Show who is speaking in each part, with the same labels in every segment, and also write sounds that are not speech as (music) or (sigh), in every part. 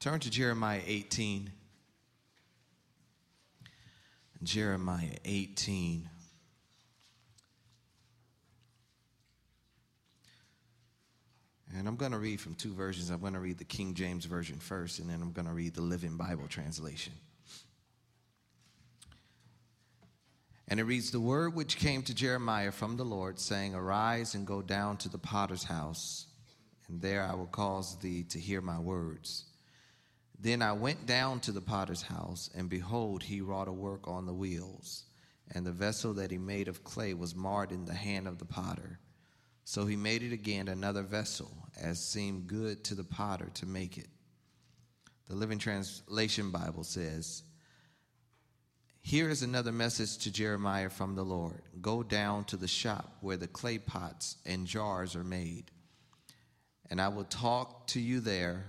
Speaker 1: Turn to Jeremiah 18. Jeremiah 18. And I'm going to read from two versions. I'm going to read the King James Version first, and then I'm going to read the Living Bible translation. And it reads The word which came to Jeremiah from the Lord, saying, Arise and go down to the potter's house, and there I will cause thee to hear my words. Then I went down to the potter's house, and behold, he wrought a work on the wheels, and the vessel that he made of clay was marred in the hand of the potter. So he made it again another vessel, as seemed good to the potter to make it. The Living Translation Bible says, Here is another message to Jeremiah from the Lord Go down to the shop where the clay pots and jars are made, and I will talk to you there.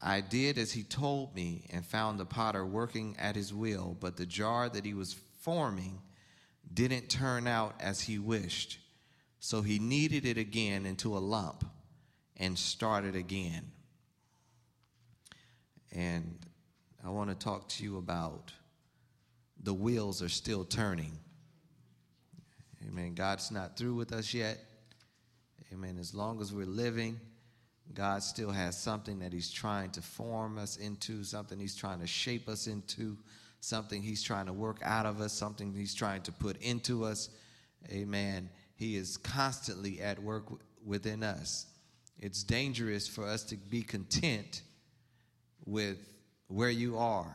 Speaker 1: I did as he told me and found the potter working at his will, but the jar that he was forming didn't turn out as he wished. So he kneaded it again into a lump and started again. And I want to talk to you about the wheels are still turning. Amen. God's not through with us yet. Amen. As long as we're living, God still has something that He's trying to form us into, something He's trying to shape us into, something He's trying to work out of us, something He's trying to put into us. Amen. He is constantly at work within us. It's dangerous for us to be content with where you are.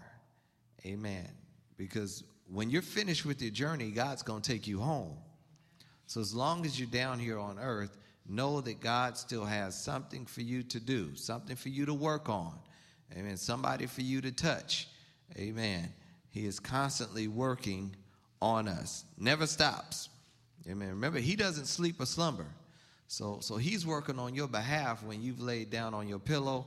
Speaker 1: Amen. Because when you're finished with your journey, God's going to take you home. So as long as you're down here on earth, know that God still has something for you to do, something for you to work on. Amen. Somebody for you to touch. Amen. He is constantly working on us. Never stops. Amen. Remember, he doesn't sleep or slumber. So, so he's working on your behalf when you've laid down on your pillow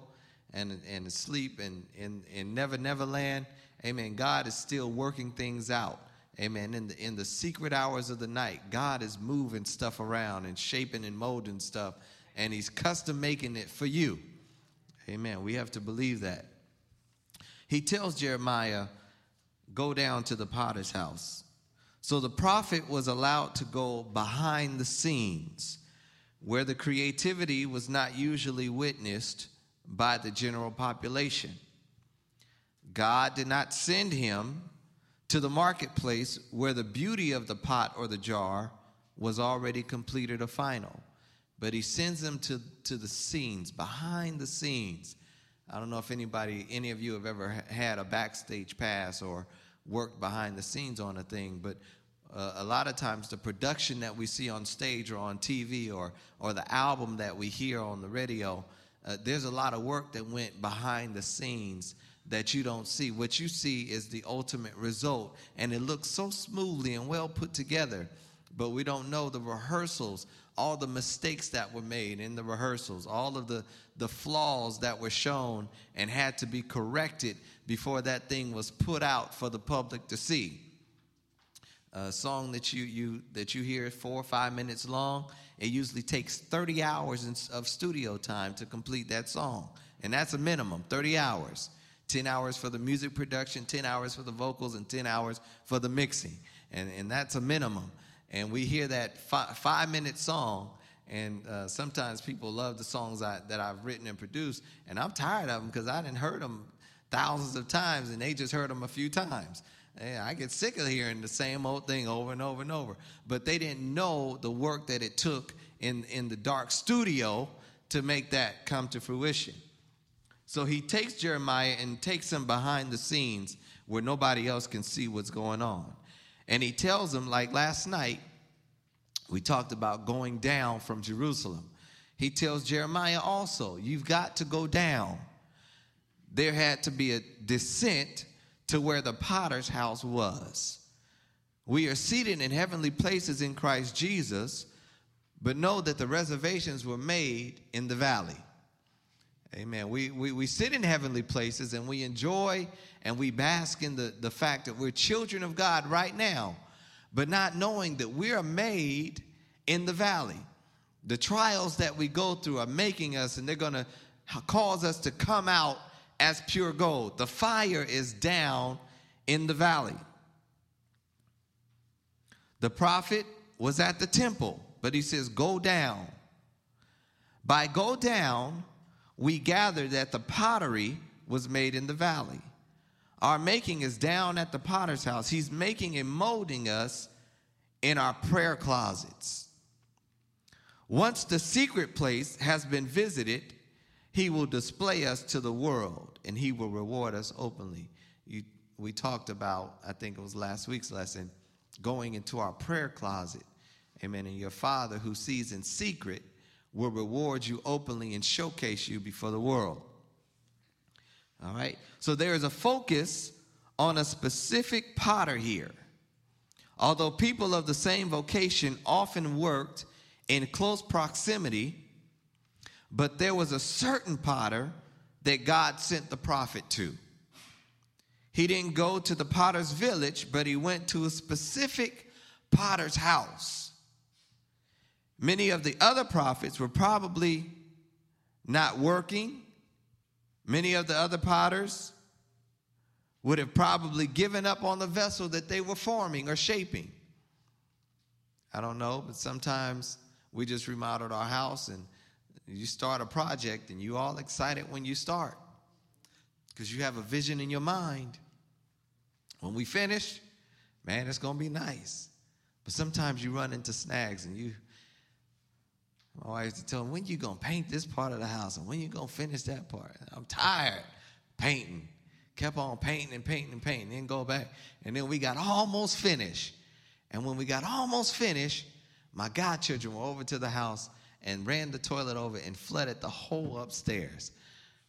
Speaker 1: and, and asleep and in, in Never Never Land. Amen. God is still working things out. Amen. In the, in the secret hours of the night, God is moving stuff around and shaping and molding stuff, and He's custom making it for you. Amen. We have to believe that. He tells Jeremiah, Go down to the potter's house. So the prophet was allowed to go behind the scenes where the creativity was not usually witnessed by the general population. God did not send him to the marketplace where the beauty of the pot or the jar was already completed or final, but he sends them to, to the scenes, behind the scenes. I don't know if anybody, any of you have ever had a backstage pass or worked behind the scenes on a thing, but uh, a lot of times the production that we see on stage or on TV or, or the album that we hear on the radio, uh, there's a lot of work that went behind the scenes that you don't see. What you see is the ultimate result, and it looks so smoothly and well put together, but we don't know the rehearsals, all the mistakes that were made in the rehearsals, all of the, the flaws that were shown and had to be corrected before that thing was put out for the public to see a song that you, you, that you hear four or five minutes long, it usually takes 30 hours of studio time to complete that song. And that's a minimum 30 hours. 10 hours for the music production, 10 hours for the vocals, and 10 hours for the mixing. And, and that's a minimum. And we hear that five, five minute song, and uh, sometimes people love the songs I, that I've written and produced, and I'm tired of them because I didn't heard them thousands of times, and they just heard them a few times. Yeah, I get sick of hearing the same old thing over and over and over. But they didn't know the work that it took in, in the dark studio to make that come to fruition. So he takes Jeremiah and takes him behind the scenes where nobody else can see what's going on. And he tells him, like last night, we talked about going down from Jerusalem. He tells Jeremiah also, You've got to go down. There had to be a descent to where the potter's house was. We are seated in heavenly places in Christ Jesus, but know that the reservations were made in the valley. Amen. We, we, we sit in heavenly places and we enjoy and we bask in the, the fact that we're children of God right now, but not knowing that we are made in the valley. The trials that we go through are making us and they're going to cause us to come out as pure gold. The fire is down in the valley. The prophet was at the temple, but he says, Go down. By go down, we gather that the pottery was made in the valley. Our making is down at the potter's house. He's making and molding us in our prayer closets. Once the secret place has been visited, he will display us to the world and he will reward us openly. You, we talked about, I think it was last week's lesson, going into our prayer closet. Amen. And your Father who sees in secret will reward you openly and showcase you before the world. All right? So there is a focus on a specific potter here. Although people of the same vocation often worked in close proximity, but there was a certain potter that God sent the prophet to. He didn't go to the potter's village, but he went to a specific potter's house. Many of the other prophets were probably not working. Many of the other potters would have probably given up on the vessel that they were forming or shaping. I don't know, but sometimes we just remodeled our house and you start a project and you all excited when you start because you have a vision in your mind. When we finish, man, it's going to be nice. But sometimes you run into snags and you, my wife used to tell him, when you to paint this part of the house and when you to finish that part? I'm tired painting. Kept on painting and painting and painting, then go back. And then we got almost finished. And when we got almost finished, my godchildren were over to the house and ran the toilet over and flooded the whole upstairs.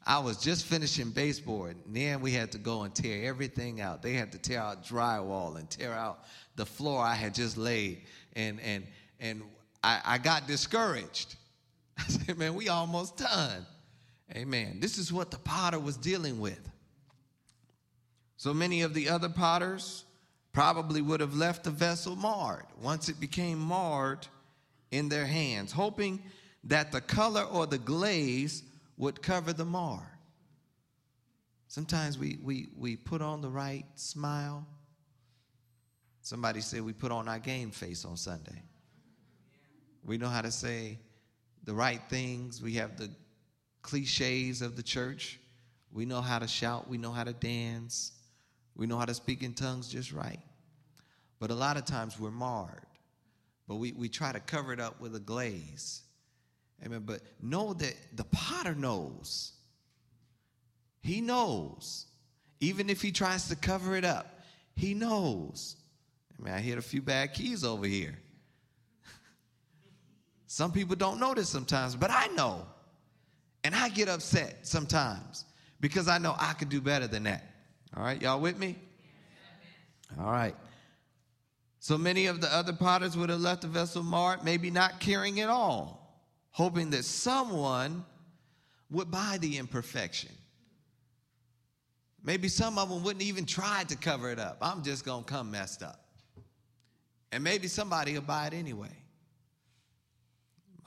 Speaker 1: I was just finishing baseboard, and then we had to go and tear everything out. They had to tear out drywall and tear out the floor I had just laid. And and and I, I got discouraged. (laughs) I said, man, we almost done. Amen. This is what the potter was dealing with. So many of the other potters probably would have left the vessel marred. Once it became marred in their hands, hoping that the color or the glaze would cover the mar. Sometimes we, we, we put on the right smile. Somebody said we put on our game face on Sunday. We know how to say the right things. We have the cliches of the church. We know how to shout. We know how to dance. We know how to speak in tongues just right. But a lot of times we're marred. But we, we try to cover it up with a glaze. Amen. But know that the potter knows. He knows. Even if he tries to cover it up, he knows. I mean, I hit a few bad keys over here. Some people don't know this sometimes, but I know. And I get upset sometimes because I know I could do better than that. All right, y'all with me? All right. So many of the other potters would have left the vessel marred, maybe not caring at all, hoping that someone would buy the imperfection. Maybe some of them wouldn't even try to cover it up. I'm just going to come messed up. And maybe somebody will buy it anyway.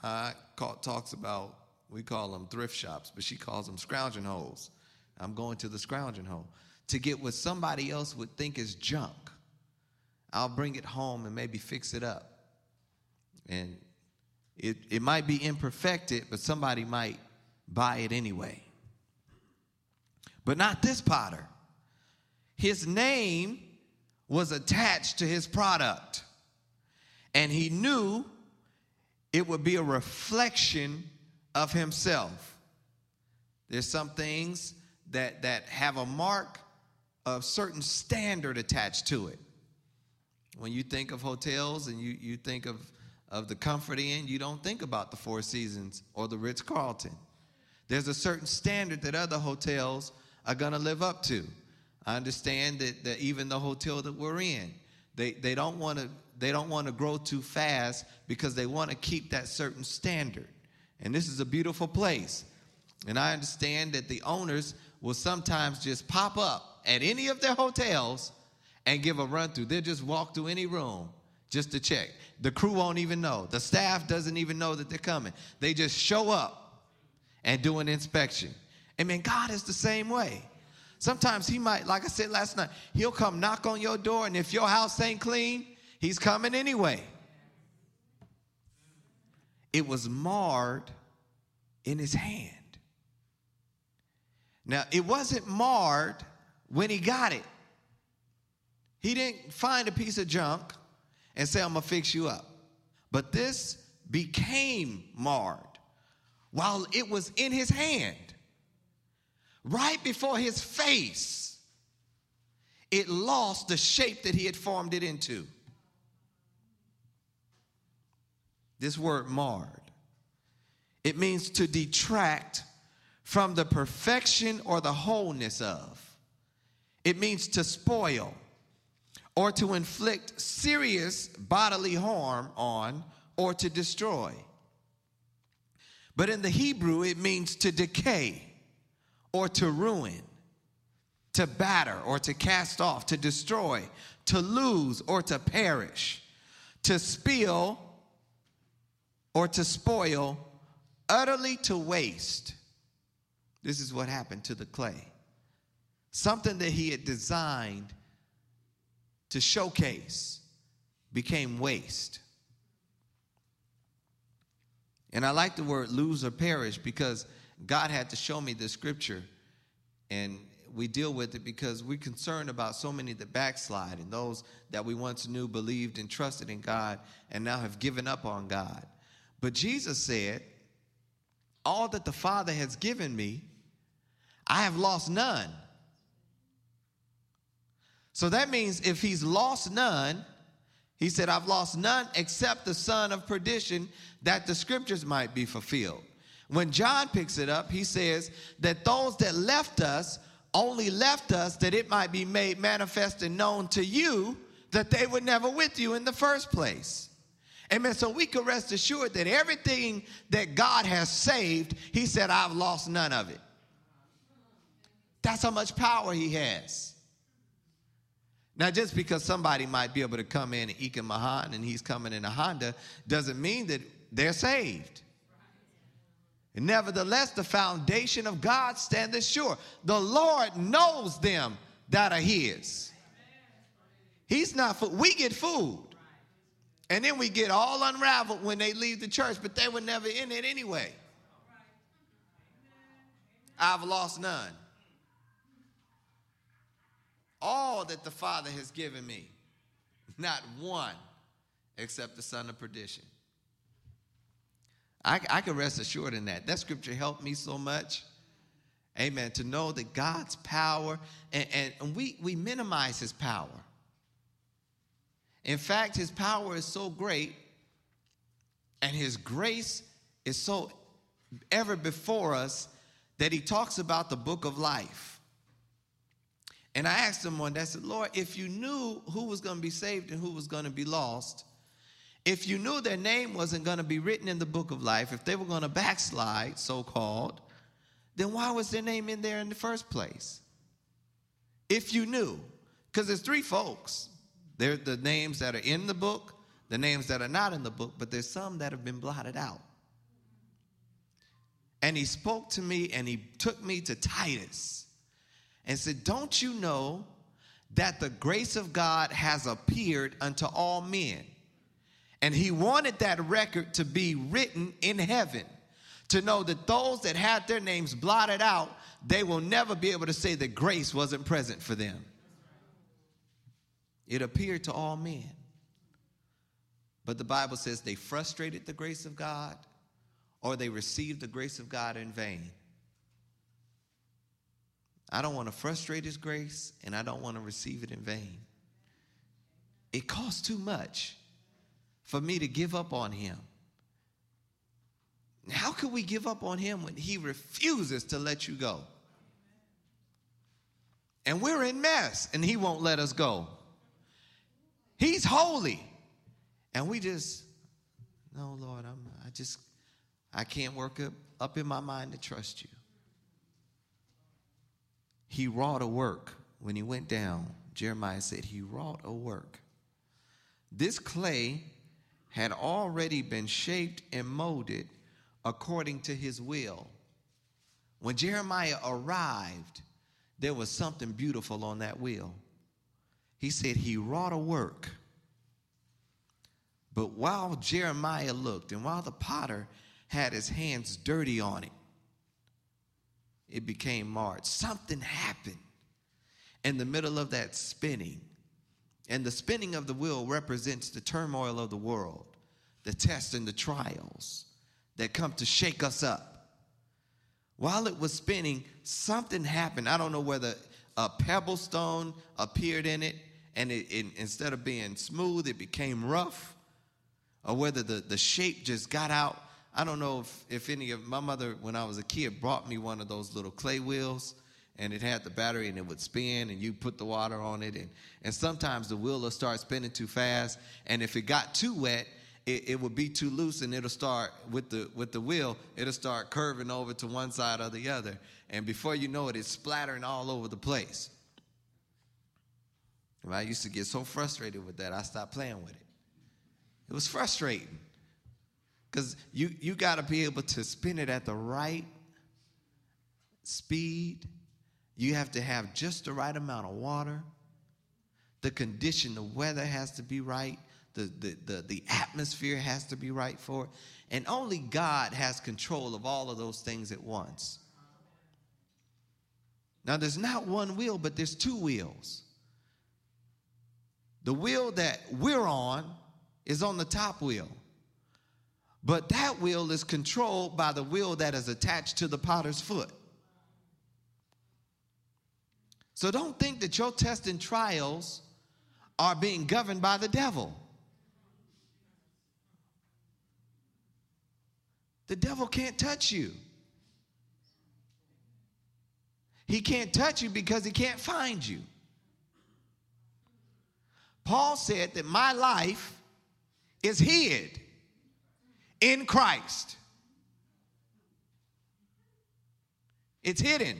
Speaker 1: I talks about, we call them thrift shops, but she calls them scrounging holes. I'm going to the scrounging hole to get what somebody else would think is junk. I'll bring it home and maybe fix it up. And it, it might be imperfected, but somebody might buy it anyway. But not this potter. His name was attached to his product, and he knew it would be a reflection of himself. There's some things that, that have a mark of certain standard attached to it. When you think of hotels and you, you think of, of the Comfort Inn, you don't think about the Four Seasons or the Ritz Carlton. There's a certain standard that other hotels are going to live up to. I understand that, that even the hotel that we're in, they, they don't want to they don't want to grow too fast because they want to keep that certain standard. And this is a beautiful place. And I understand that the owners will sometimes just pop up at any of their hotels and give a run through. They'll just walk through any room just to check. The crew won't even know. The staff doesn't even know that they're coming. They just show up and do an inspection. Amen. God is the same way. Sometimes he might, like I said last night, he'll come knock on your door, and if your house ain't clean, he's coming anyway. It was marred in his hand. Now, it wasn't marred when he got it. He didn't find a piece of junk and say, I'm going to fix you up. But this became marred while it was in his hand, right before his face. It lost the shape that he had formed it into. This word marred. It means to detract from the perfection or the wholeness of. It means to spoil or to inflict serious bodily harm on or to destroy. But in the Hebrew, it means to decay or to ruin, to batter or to cast off, to destroy, to lose or to perish, to spill or to spoil, utterly to waste. This is what happened to the clay. Something that he had designed to showcase became waste. And I like the word lose or perish because God had to show me the scripture. And we deal with it because we're concerned about so many that backslide and those that we once knew, believed, and trusted in God and now have given up on God. But Jesus said, All that the Father has given me, I have lost none. So that means if he's lost none, he said, I've lost none except the son of perdition, that the scriptures might be fulfilled. When John picks it up, he says that those that left us only left us that it might be made manifest and known to you that they were never with you in the first place. Amen. So we can rest assured that everything that God has saved, he said, I've lost none of it. That's how much power he has. Now, just because somebody might be able to come in and a Mahan and he's coming in a Honda doesn't mean that they're saved. And nevertheless, the foundation of God standeth sure. The Lord knows them that are his. He's not food. We get food. And then we get all unraveled when they leave the church, but they were never in it anyway. I've lost none all that the Father has given me, not one except the son of perdition. I, I can rest assured in that. That scripture helped me so much. Amen. To know that God's power, and, and, and we, we minimize his power. In fact, his power is so great, and his grace is so ever before us that he talks about the book of life. And I asked him one day, I said, Lord, if you knew who was going to be saved and who was going to be lost, if you knew their name wasn't going to be written in the book of life, if they were going to backslide, so called, then why was their name in there in the first place? If you knew, because there's three folks. There are the names that are in the book, the names that are not in the book, but there's some that have been blotted out. And he spoke to me and he took me to Titus and said, Don't you know that the grace of God has appeared unto all men? And he wanted that record to be written in heaven to know that those that had their names blotted out, they will never be able to say that grace wasn't present for them. It appeared to all men. But the Bible says they frustrated the grace of God or they received the grace of God in vain. I don't want to frustrate His grace and I don't want to receive it in vain. It costs too much for me to give up on Him. How could we give up on Him when He refuses to let you go? And we're in mess and He won't let us go. He's holy. And we just, no, Lord, I'm, I just, I can't work up, up in my mind to trust you he wrought a work when he went down. Jeremiah said he wrought a work. This clay had already been shaped and molded according to his will. When Jeremiah arrived, there was something beautiful on that wheel. He said he wrought a work. But while Jeremiah looked and while the potter had his hands dirty on it, it became marred. Something happened in the middle of that spinning. And the spinning of the wheel represents the turmoil of the world, the tests and the trials that come to shake us up. While it was spinning, something happened. I don't know whether a pebble stone appeared in it, and it, it, instead of being smooth, it became rough, or whether the, the shape just got out. I don't know if, if any of my mother, when I was a kid, brought me one of those little clay wheels, and it had the battery and it would spin, and you put the water on it. And, and sometimes the wheel will start spinning too fast, and if it got too wet, it, it would be too loose and it'll start with the with the wheel it'll start curving over to one side or the other. And before you know it it's splattering all over the place. And i used to get so frustrated with that i stopped playing with it. It was frustrating. Because you you got to be able to spin it at the right speed you have to have just the right amount of water the condition the weather has to be right the, the, the, the atmosphere has to be right for it. And only God has control of all of those things at once. Now, there's not one wheel, but there's two wheels. The wheel that we're on is on the top wheel, but that wheel is controlled by the wheel that is attached to the potter's foot. So don't think that your tests and trials are being governed by the devil. The devil can't touch you. He can't touch you because he can't find you. Paul said that my life is hid in Christ. It's hidden.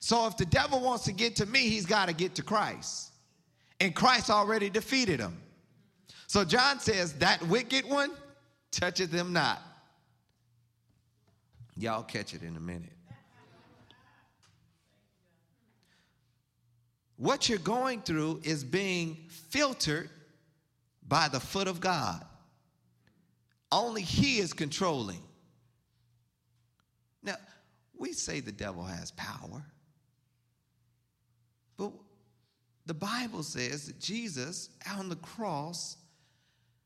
Speaker 1: So if the devil wants to get to me, he's got to get to Christ. And Christ already defeated him. So John says, that wicked one, toucheth them not. Y'all catch it in a minute. What you're going through is being filtered by the foot of God. Only He is controlling. Now, we say the devil has power, but the Bible says that Jesus on the cross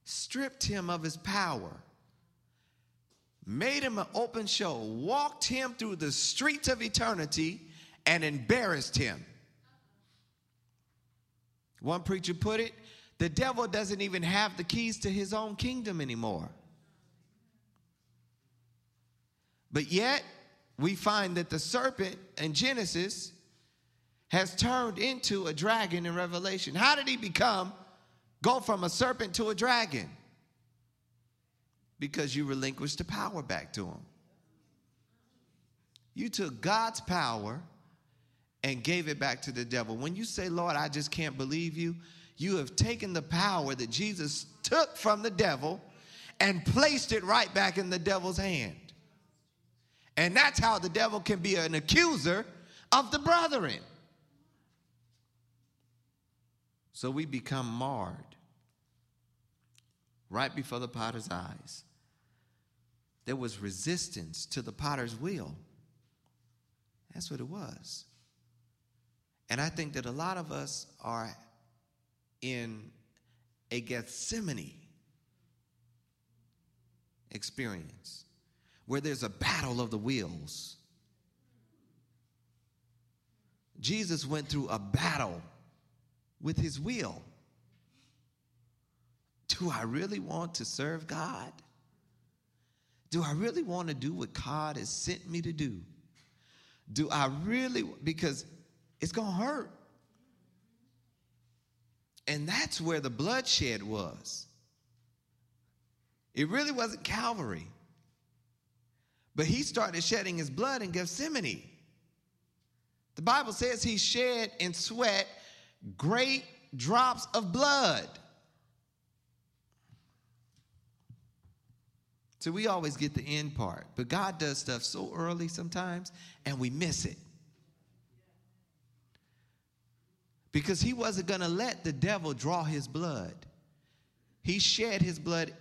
Speaker 1: stripped him of his power, made him an open show, walked him through the streets of eternity, and embarrassed him. One preacher put it the devil doesn't even have the keys to his own kingdom anymore. But yet, we find that the serpent in Genesis has turned into a dragon in Revelation. How did he become go from a serpent to a dragon? Because you relinquished the power back to him. You took God's power and gave it back to the devil. When you say, Lord, I just can't believe you, you have taken the power that Jesus took from the devil and placed it right back in the devil's hand. And that's how the devil can be an accuser of the brethren. So we become marred right before the potter's eyes. There was resistance to the potter's will. That's what it was. And I think that a lot of us are in a Gethsemane experience where there's a battle of the wills. Jesus went through a battle with his will. Do I really want to serve God? Do I really want to do what God has sent me to do? Do I really, because it's going to hurt. And that's where the bloodshed was. It really wasn't Calvary. But he started shedding his blood in Gethsemane. The Bible says he shed in sweat great drops of blood. So we always get the end part. But God does stuff so early sometimes, and we miss it. Because he wasn't going to let the devil draw his blood. He shed his blood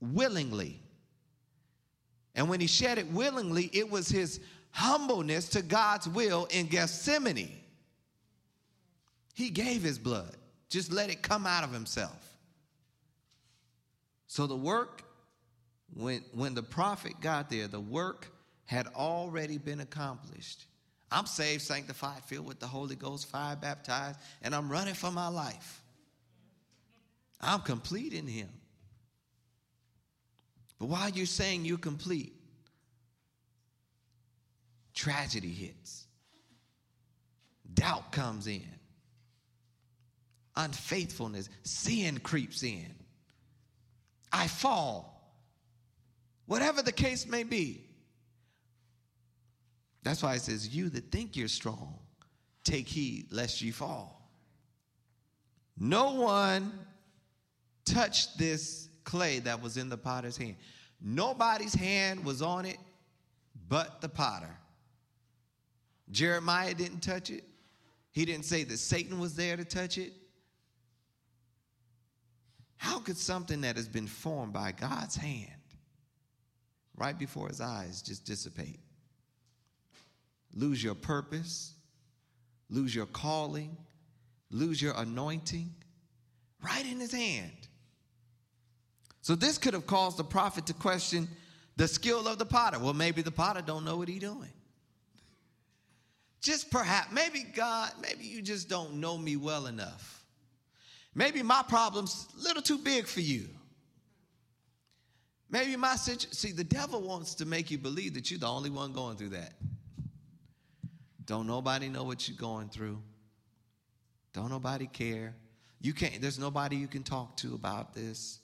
Speaker 1: willingly. And when he shed it willingly, it was his humbleness to God's will in Gethsemane. He gave his blood, just let it come out of himself. So the work, when, when the prophet got there, the work had already been accomplished. I'm saved, sanctified, filled with the Holy Ghost, fire baptized, and I'm running for my life. I'm complete in Him. But while you're saying you're complete, tragedy hits, doubt comes in, unfaithfulness, sin creeps in. I fall. Whatever the case may be. That's why it says, You that think you're strong, take heed lest you fall. No one touched this clay that was in the potter's hand. Nobody's hand was on it but the potter. Jeremiah didn't touch it. He didn't say that Satan was there to touch it. How could something that has been formed by God's hand right before his eyes just dissipate? Lose your purpose, lose your calling, lose your anointing right in his hand. So this could have caused the prophet to question the skill of the potter. Well, maybe the potter don't know what he's doing. Just perhaps, maybe God, maybe you just don't know me well enough. Maybe my problem's a little too big for you. Maybe my situation, see, the devil wants to make you believe that you're the only one going through that. Don't nobody know what you're going through. Don't nobody care. You can't, there's nobody you can talk to about this.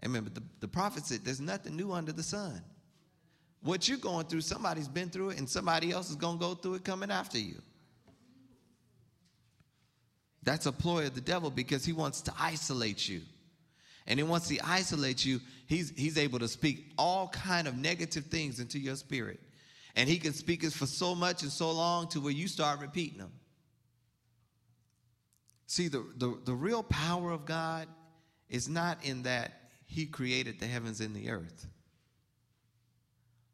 Speaker 1: And remember, the, the prophet said, There's nothing new under the sun. What you're going through, somebody's been through it, and somebody else is going to go through it coming after you. That's a ploy of the devil because he wants to isolate you. And then once he isolates you, he's, he's able to speak all kind of negative things into your spirit. And he can speak it for so much and so long to where you start repeating them. See, the, the, the real power of God is not in that he created the heavens and the earth.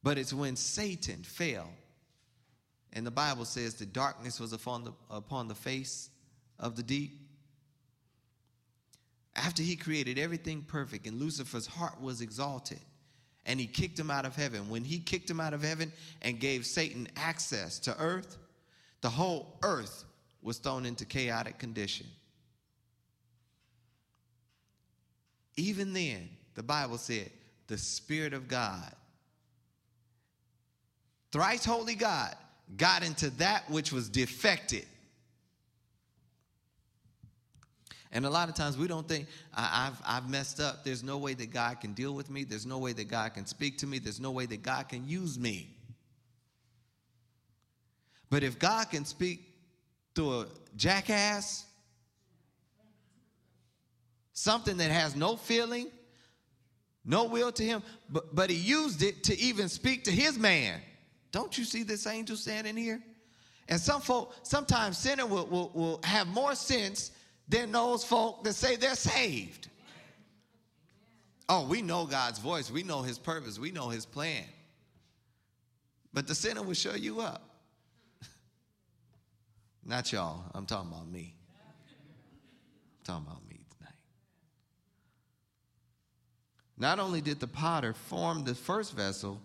Speaker 1: But it's when Satan fell, and the Bible says the darkness was upon the, upon the face of the deep. After he created everything perfect, and Lucifer's heart was exalted, and he kicked him out of heaven. When he kicked him out of heaven and gave Satan access to earth, the whole earth was thrown into chaotic condition. Even then, the Bible said, the Spirit of God, thrice holy God, got into that which was defected. And a lot of times we don't think, I've, I've messed up. There's no way that God can deal with me. There's no way that God can speak to me. There's no way that God can use me. But if God can speak through a jackass, something that has no feeling, no will to him, but, but he used it to even speak to his man. Don't you see this angel standing here? And some folk, sometimes sinner will, will, will have more sense than those folk that say they're saved. Oh, we know God's voice. We know his purpose. We know his plan. But the sinner will show you up. (laughs) Not y'all. I'm talking about me. I'm talking about me. Tonight. Not only did the potter form the first vessel,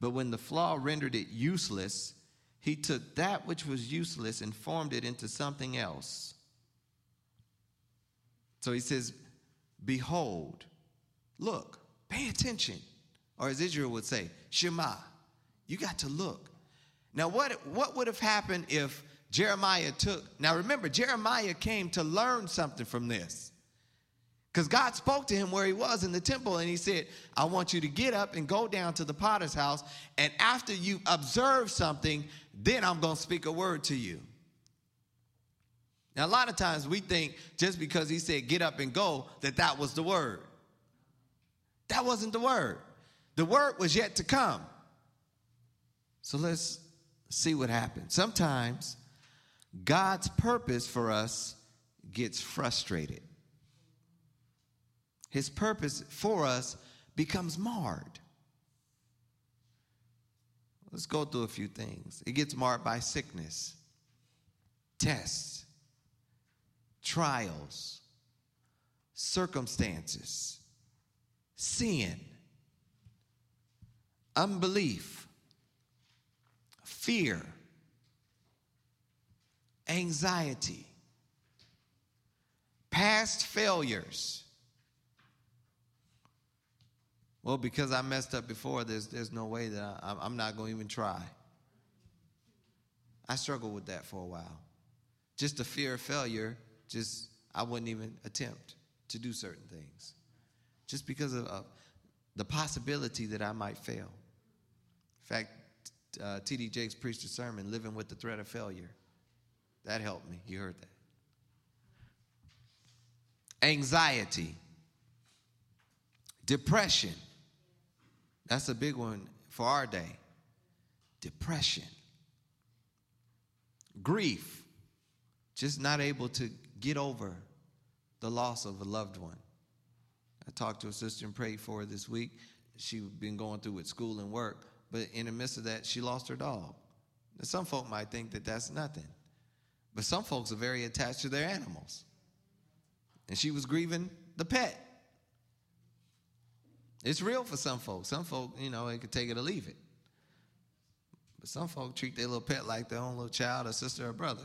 Speaker 1: but when the flaw rendered it useless, he took that which was useless and formed it into something else. So he says, Behold, look, pay attention. Or as Israel would say, Shema, you got to look. Now, what, what would have happened if Jeremiah took, now remember, Jeremiah came to learn something from this. Because God spoke to him where he was in the temple and he said, I want you to get up and go down to the potter's house. And after you observe something, then I'm going to speak a word to you. Now, a lot of times we think just because he said get up and go, that that was the word. That wasn't the word. The word was yet to come. So let's see what happens. Sometimes God's purpose for us gets frustrated. His purpose for us becomes marred. Let's go through a few things. It gets marred by sickness, tests, trials, circumstances, sin, unbelief, fear, anxiety, past failures. Well, because I messed up before, there's, there's no way that I, I'm not going to even try. I struggled with that for a while. Just the fear of failure, just I wouldn't even attempt to do certain things. Just because of, the possibility that I might fail. In fact, uh, T.D. Jakes preached a sermon, Living with the Threat of Failure. That helped me. You heard that. Anxiety, depression. That's a big one for our day. Depression, grief, just not able to get over the loss of a loved one. I talked to a sister and prayed for her this week. She'd been going through with school and work, but in the midst of that, she lost her dog. Now, some folk might think that that's nothing, but some folks are very attached to their animals. And she was grieving the pet. It's real for some folks. Some folk, you know, they could take it or leave it. But some folk treat their little pet like their own little child or sister or brother.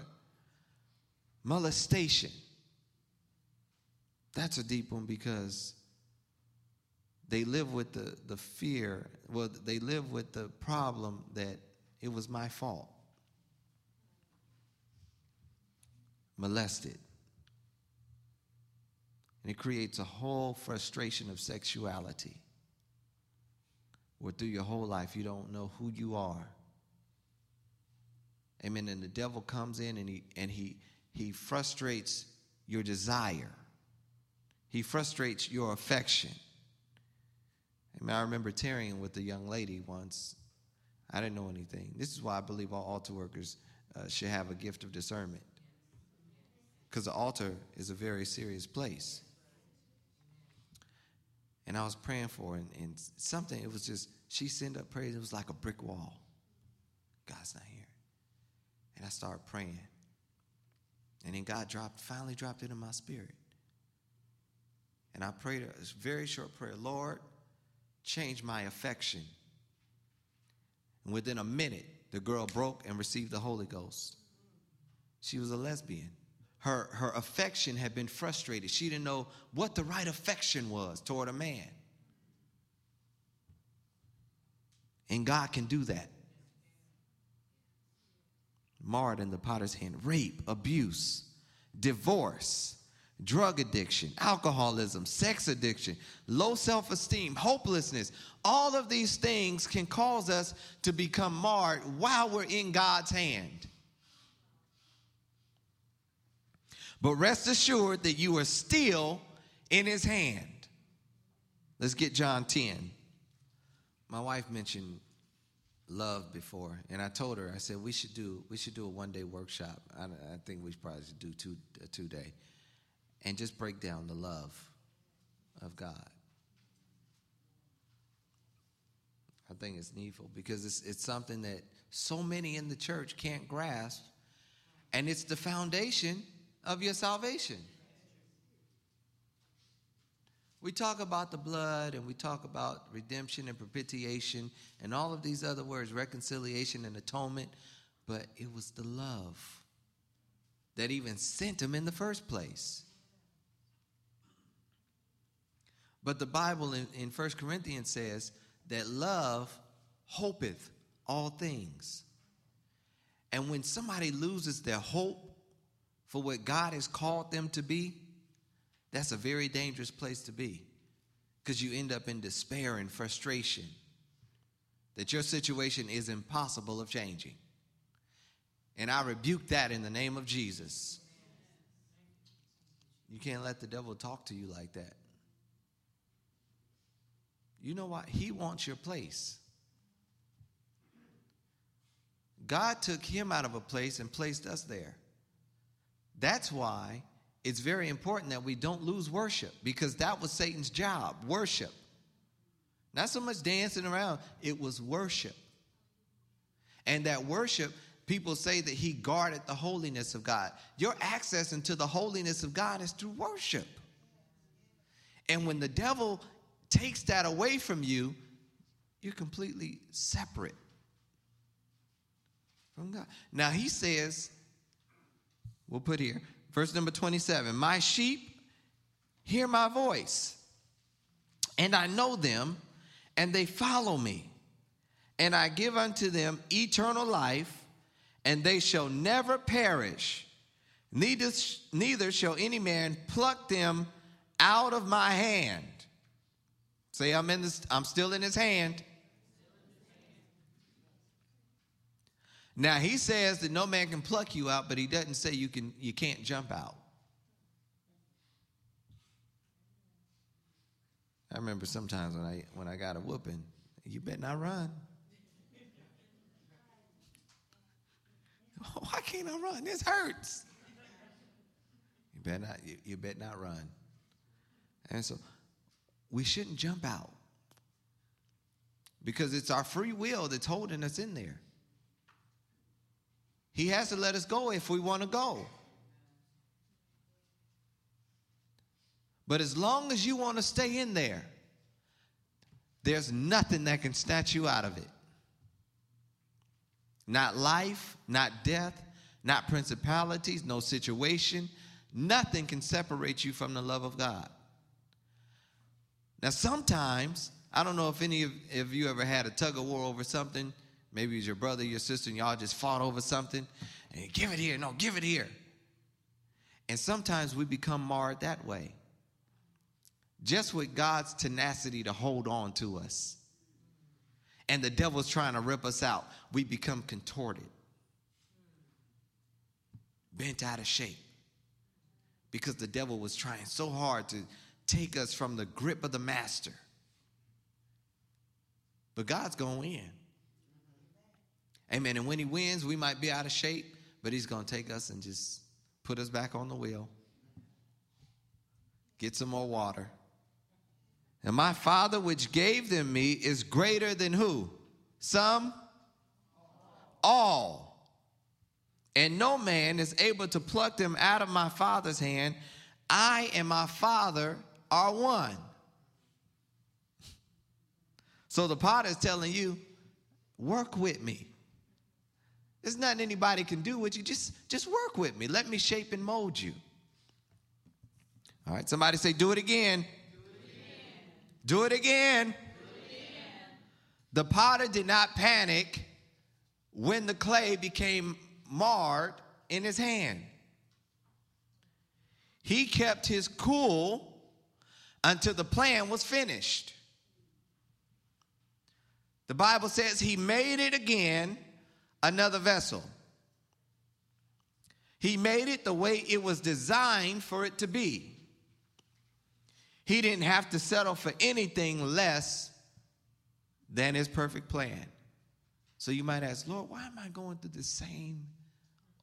Speaker 1: Molestation. That's a deep one because they live with the, the fear, well, they live with the problem that it was my fault. Molested. And it creates a whole frustration of sexuality where through your whole life you don't know who you are. Amen. And the devil comes in and he and he he frustrates your desire. He frustrates your affection. Amen. I remember tarrying with a young lady once. I didn't know anything. This is why I believe all altar workers uh, should have a gift of discernment. Because the altar is a very serious place. And I was praying for her, and, and something, it was just, she sent up praise. It was like a brick wall. God's not here. And I started praying. And then God dropped, finally dropped it in my spirit. And I prayed a very short prayer Lord, change my affection. And within a minute, the girl broke and received the Holy Ghost. She was a lesbian her, her affection had been frustrated. She didn't know what the right affection was toward a man. And God can do that. Marred in the potter's hand rape, abuse, divorce, drug addiction, alcoholism, sex addiction, low self esteem, hopelessness. All of these things can cause us to become marred while we're in God's hand. But rest assured that you are still in his hand. Let's get John 10. My wife mentioned love before, and I told her, I said we should do we should do a one day workshop. I, I think we probably should do two a two day, and just break down the love of God. I think it's needful because it's it's something that so many in the church can't grasp, and it's the foundation of your salvation. We talk about the blood and we talk about redemption and propitiation and all of these other words, reconciliation and atonement, but it was the love that even sent him in the first place. But the Bible in, in 1 Corinthians says that love hopeth all things. And when somebody loses their hope for what God has called them to be, that's a very dangerous place to be because you end up in despair and frustration that your situation is impossible of changing. And I rebuke that in the name of Jesus. You can't let the devil talk to you like that. You know what? He wants your place. God took him out of a place and placed us there. That's why it's very important that we don't lose worship because that was Satan's job worship. Not so much dancing around, it was worship. And that worship, people say that he guarded the holiness of God. Your access into the holiness of God is through worship. And when the devil takes that away from you, you're completely separate from God. Now he says, we'll put here, verse number 27 My sheep hear my voice, and I know them, and they follow me. And I give unto them eternal life, and they shall never perish, neither, neither shall any man pluck them out of my hand. Say, I'm, in this, I'm still in his hand. Now he says that no man can pluck you out, but he doesn't say you can you can't jump out. I remember sometimes when I when I got a whooping, you better not run. (laughs) Why can't I run? This hurts. You better not, you, you better not run. And so we shouldn't jump out. Because it's our free will that's holding us in there. He has to let us go if we want to go. But as long as you want to stay in there, there's nothing that can snatch you out of it. Not life, not death, not principalities, no situation. Nothing can separate you from the love of God. Now, sometimes, I don't know if any of, of you ever had a tug of war over something Maybe it's your brother, your sister, and y'all just fought over something. And give it here. No, give it here. And sometimes we become marred that way. Just with God's tenacity to hold on to us. And the devil's trying to rip us out. We become contorted, bent out of shape. Because the devil was trying so hard to take us from the grip of the master. But God's going in. Amen. And when he wins, we might be out of shape, but he's going to take us and just put us back on the wheel. Get some more water. And my Father, which gave them me, is greater than who? Some? All. And no man is able to pluck them out of my Father's hand. I and my Father are one. So the potter is telling you, work with me. There's nothing anybody can do with you. Just, just work with me. Let me shape and mold you. All right, somebody say, do it again. Do it again. Do it again. Do it again. The potter did not panic when the clay became marred in his hand. He kept his cool until the plan was finished. The Bible says he made it again another vessel. He made it the way it was designed for it to be. He didn't have to settle for anything less than his perfect plan. So you might ask, Lord, why am I going through the same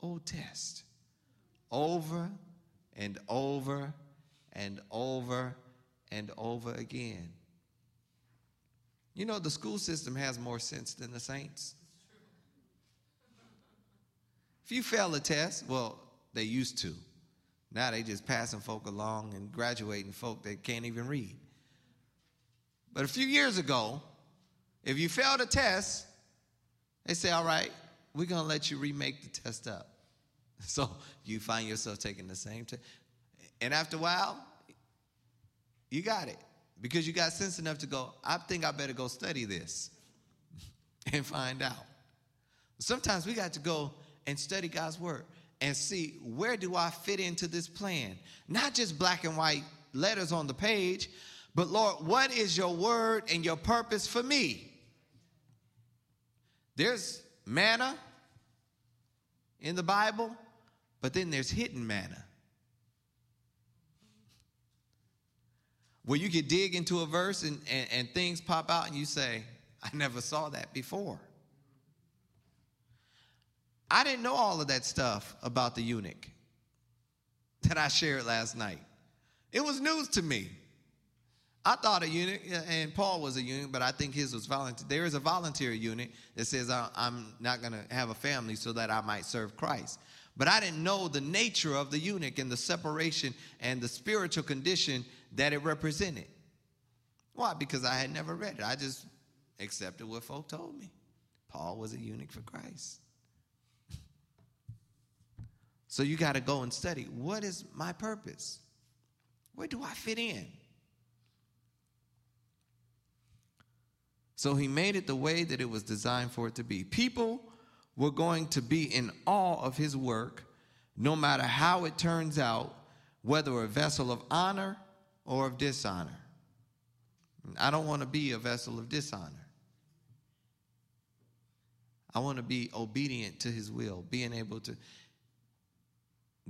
Speaker 1: old test over and over and over and over again? You know, the school system has more sense than the saints. If you fail a test, well, they used to. Now they just passing folk along and graduating folk that can't even read. But a few years ago, if you failed a test, they say, all right, we're going to let you remake the test up. (laughs) So you find yourself taking the same test. And after a while, you got it because you got sense enough to go, I think I better go study this (laughs) and find out. Sometimes we got to go and study God's word and see where do I fit into this plan? Not just black and white letters on the page, but Lord, what is your word and your purpose for me? There's manna in the Bible, but then there's hidden manna. where you could dig into a verse and, and, and things pop out and you say, I never saw that before. I didn't know all of that stuff about the eunuch that I shared last night. It was news to me. I thought a eunuch, and Paul was a eunuch, but I think his was volunteer. There is a volunteer eunuch that says, I'm not going to have a family so that I might serve Christ. But I didn't know the nature of the eunuch and the separation and the spiritual condition that it represented. Why? Because I had never read it. I just accepted what folk told me. Paul was a eunuch for Christ. So you got to go and study what is my purpose? Where do I fit in? So he made it the way that it was designed for it to be. People were going to be in awe of his work, no matter how it turns out, whether a vessel of honor or of dishonor. I don't want to be a vessel of dishonor. I want to be obedient to his will, being able to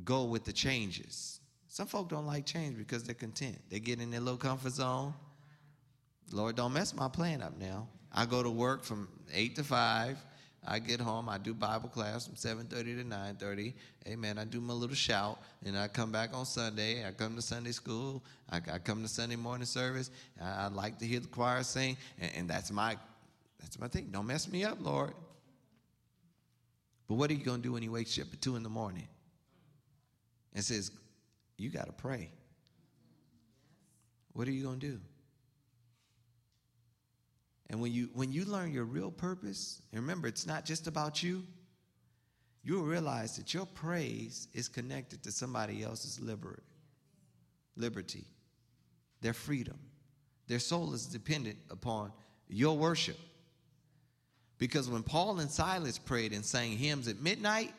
Speaker 1: go with the changes. Some folk don't like change because they're content. They get in their little comfort zone. Lord, don't mess my plan up now. I go to work from 8 to 5. I get home, I do Bible class from 7:30 to 9:30. Amen. I do my little shout, and I come back on Sunday. I come to Sunday school. I, I come to Sunday morning service. I, I, like to hear the choir sing, and, and that's my that's my thing. Don't mess me up, Lord. But what are you gonna do when he wakes you up at two in the morning and says, "You got to pray"? What are you gonna do? And when you when you learn your real purpose, and remember it's not just about you, you'll realize that your praise is connected to somebody else's liberty, liberty, their freedom. Their soul is dependent upon your worship. Because when Paul and Silas prayed and sang hymns at midnight,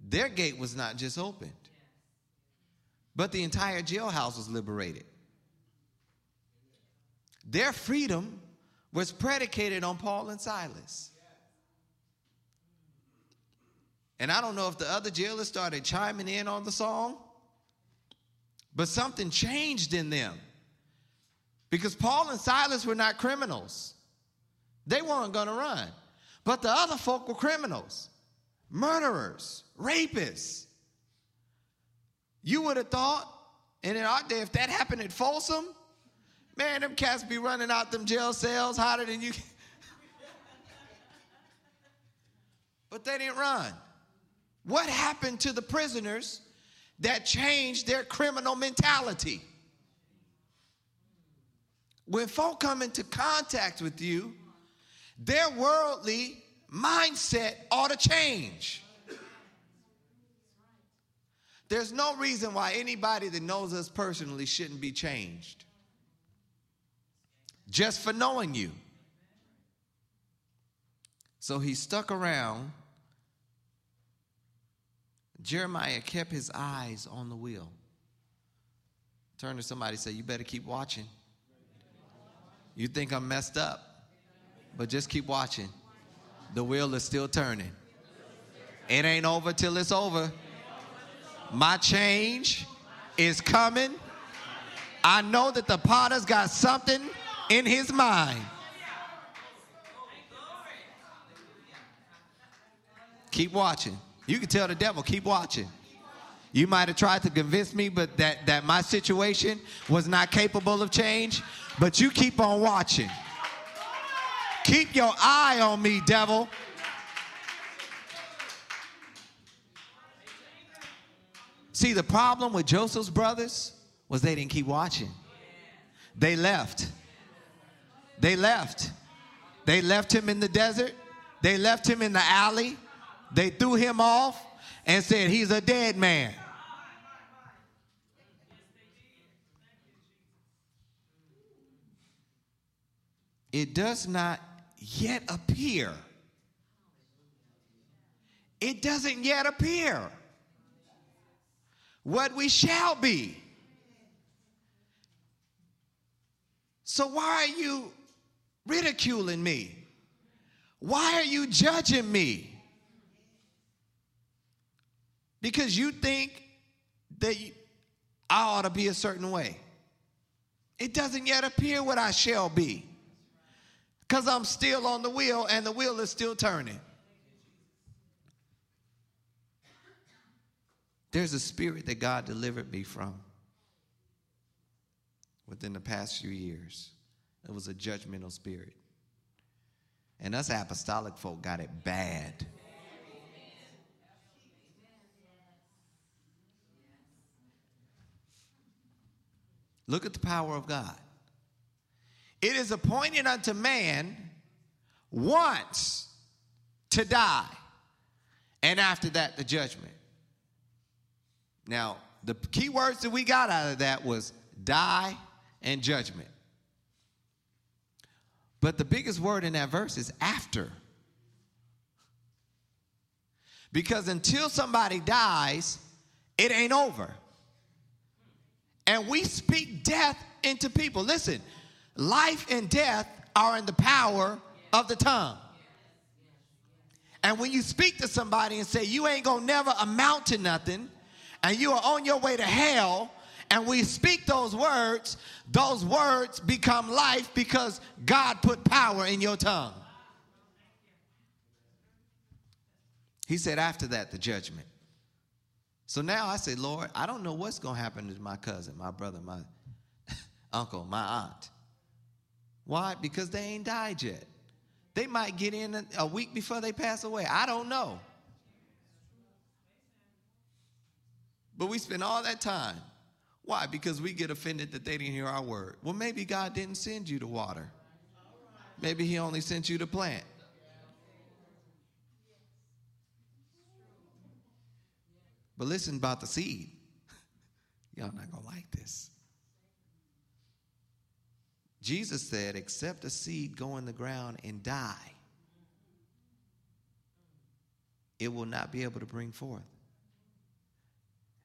Speaker 1: their gate was not just opened, but the entire jailhouse was liberated. Their freedom was predicated on Paul and Silas. And I don't know if the other jailers started chiming in on the song, but something changed in them. Because Paul and Silas were not criminals, they weren't going to run. But the other folk were criminals, murderers, rapists. You would have thought, and in our day, if that happened at Folsom, Man, them cats be running out them jail cells hotter than you. (laughs) but they didn't run. What happened to the prisoners that changed their criminal mentality? When folk come into contact with you, their worldly mindset ought to change. There's no reason why anybody that knows us personally shouldn't be changed just for knowing you. So he stuck around. Jeremiah kept his eyes on the wheel. Turn to somebody say, You better keep watching. You think I'm messed up, but just keep watching. The wheel is still turning. It ain't over till it's over. My change is coming. I know that the potter's got something in his mind. Keep watching. You can tell the devil, keep watching. You might have tried to convince me, but that, that my situation was not capable of change. But you keep on watching. Keep your eye on me, devil. See, the problem with Joseph's brothers was they didn't keep watching. They left. They left. They left him in the desert. They left him in the alley. They threw him off and said, He's a dead man. It does not yet appear. It doesn't yet appear what we shall be. So, why are you ridiculing me? Why are you judging me? Because you think that I ought to be a certain way. It doesn't yet appear what I shall be. Because I'm still on the wheel and the wheel is still turning. There's a spirit that God delivered me from within the past few years. It was a judgmental spirit. And us apostolic folk got it bad. Look at the power of God. It is appointed unto man once to die, and after that, the judgment. Now, the key words that we got out of that was die and judgment. But the biggest word in that verse is after. Because until somebody dies, it ain't over. And we speak death into people. Listen, life and death are in the power of the tongue. And when you speak to somebody and say, You ain't gonna never amount to nothing, and you are on your way to hell, and we speak those words, those words become life because God put power in your tongue. He said, after that, the judgment. So now I say, Lord, I don't know what's going to happen to my cousin, my brother, my (laughs) uncle, my aunt. Why? Because they ain't died yet. They might get in a week before they pass away. I don't know. But we spend all that time. Why? Because we get offended that they didn't hear our word. Well, maybe God didn't send you to water. Maybe He only sent you to plant. But listen about the seed. (laughs) Y'all not gonna like this. Jesus said, except a seed go in the ground and die, it will not be able to bring forth.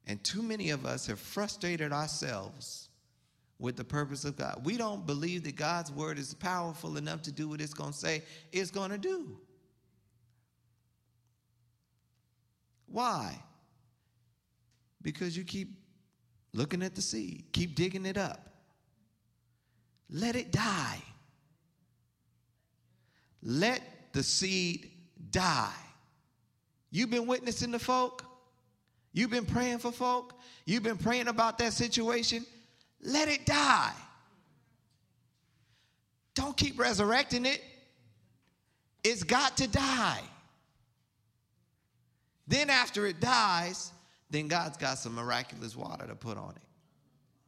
Speaker 1: And too many of us have frustrated ourselves with the purpose of God. We don't believe that God's word is powerful enough to do what it's going to say it's going to do. Why? Because you keep looking at the seed, keep digging it up. Let it die. Let the seed die. You've been witnessing the folk. You've been praying for folk. You've been praying about that situation. Let it die. Don't keep resurrecting it. It's got to die. Then, after it dies, then God's got some miraculous water to put on it.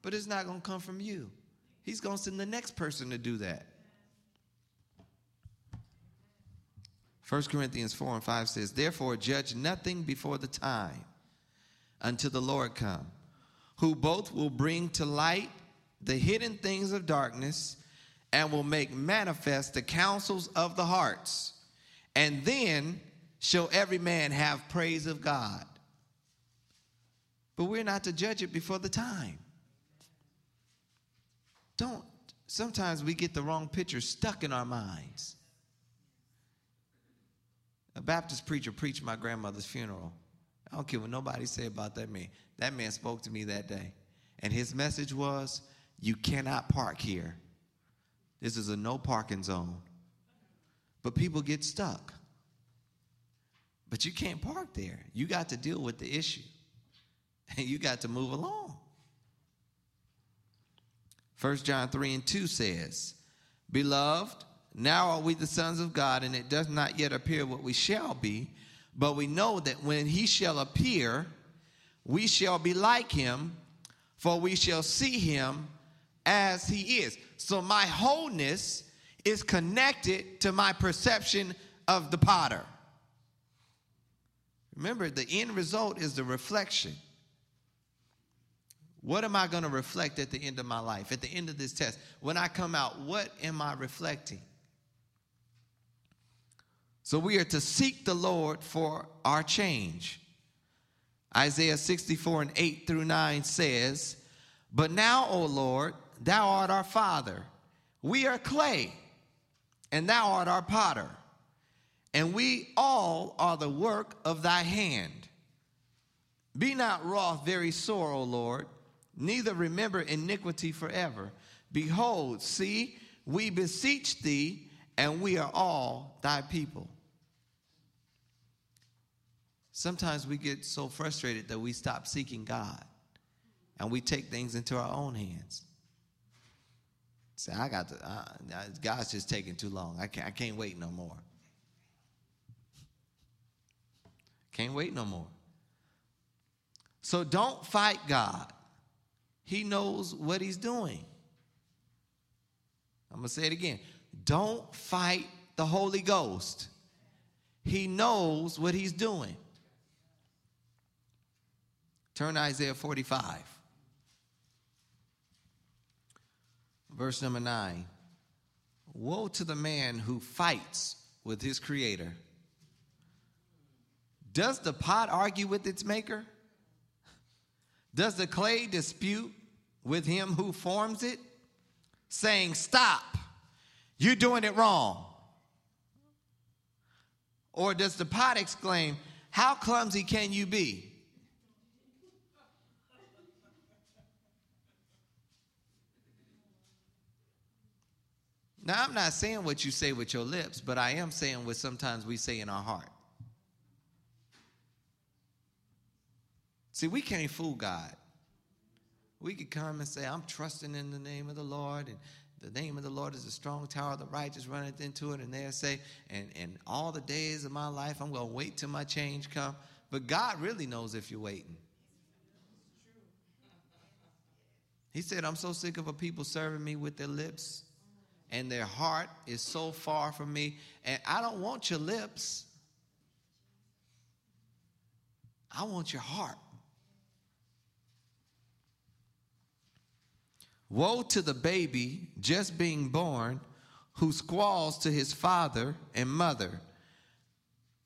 Speaker 1: But it's not going to come from you. He's going to send the next person to do that. 1 Corinthians 4 and 5 says, Therefore, judge nothing before the time until the Lord come, who both will bring to light the hidden things of darkness and will make manifest the counsels of the hearts. And then shall every man have praise of God. But we're not to judge it before the time. Don't, sometimes we get the wrong picture stuck in our minds. A Baptist preacher preached my grandmother's funeral. I don't care what nobody say about that man. That man spoke to me that day. And his message was, you cannot park here. This is a no parking zone. But people get stuck. But you can't park there. You got to deal with the issue. And (laughs) you got to move along. 1 John 3 and 2 says, Beloved, now are we the sons of God, and it does not yet appear what we shall be, but we know that when he shall appear, we shall be like him, for we shall see him as he is. So my wholeness is connected to my perception of the potter. Remember, the end result is the reflection. What am I going to reflect at the end of my life, at the end of this test? When I come out, what am I reflecting? So we are to seek the Lord for our change. Isaiah 64 and 8 through 9 says, But now, O Lord, thou art our Father. We are clay, and thou art our potter. And we all are the work of thy hand. Be not wroth very sore, O Lord, neither remember iniquity forever. Behold, see, we beseech thee, and we are all thy people. Sometimes we get so frustrated that we stop seeking God and we take things into our own hands. Say, I got to, uh, God's just taking too long. I can't, I can't wait no more. Can't wait no more. So don't fight God. He knows what he's doing. I'm going to say it again. Don't fight the Holy Ghost. He knows what he's doing. Turn Isaiah 45. Verse number 9. Woe to the man who fights with his creator. Does the pot argue with its maker? Does the clay dispute with him who forms it, saying, Stop, you're doing it wrong? Or does the pot exclaim, How clumsy can you be? Now, I'm not saying what you say with your lips, but I am saying what sometimes we say in our heart. See, we can't fool God. We could come and say, I'm trusting in the name of the Lord, and the name of the Lord is a strong tower, the righteous runneth into it, and they'll say, and, and all the days of my life, I'm going to wait till my change come. But God really knows if you're waiting. He said, I'm so sick of a people serving me with their lips, and their heart is so far from me, and I don't want your lips. I want your heart. Woe to the baby just being born who squalls to his father and mother,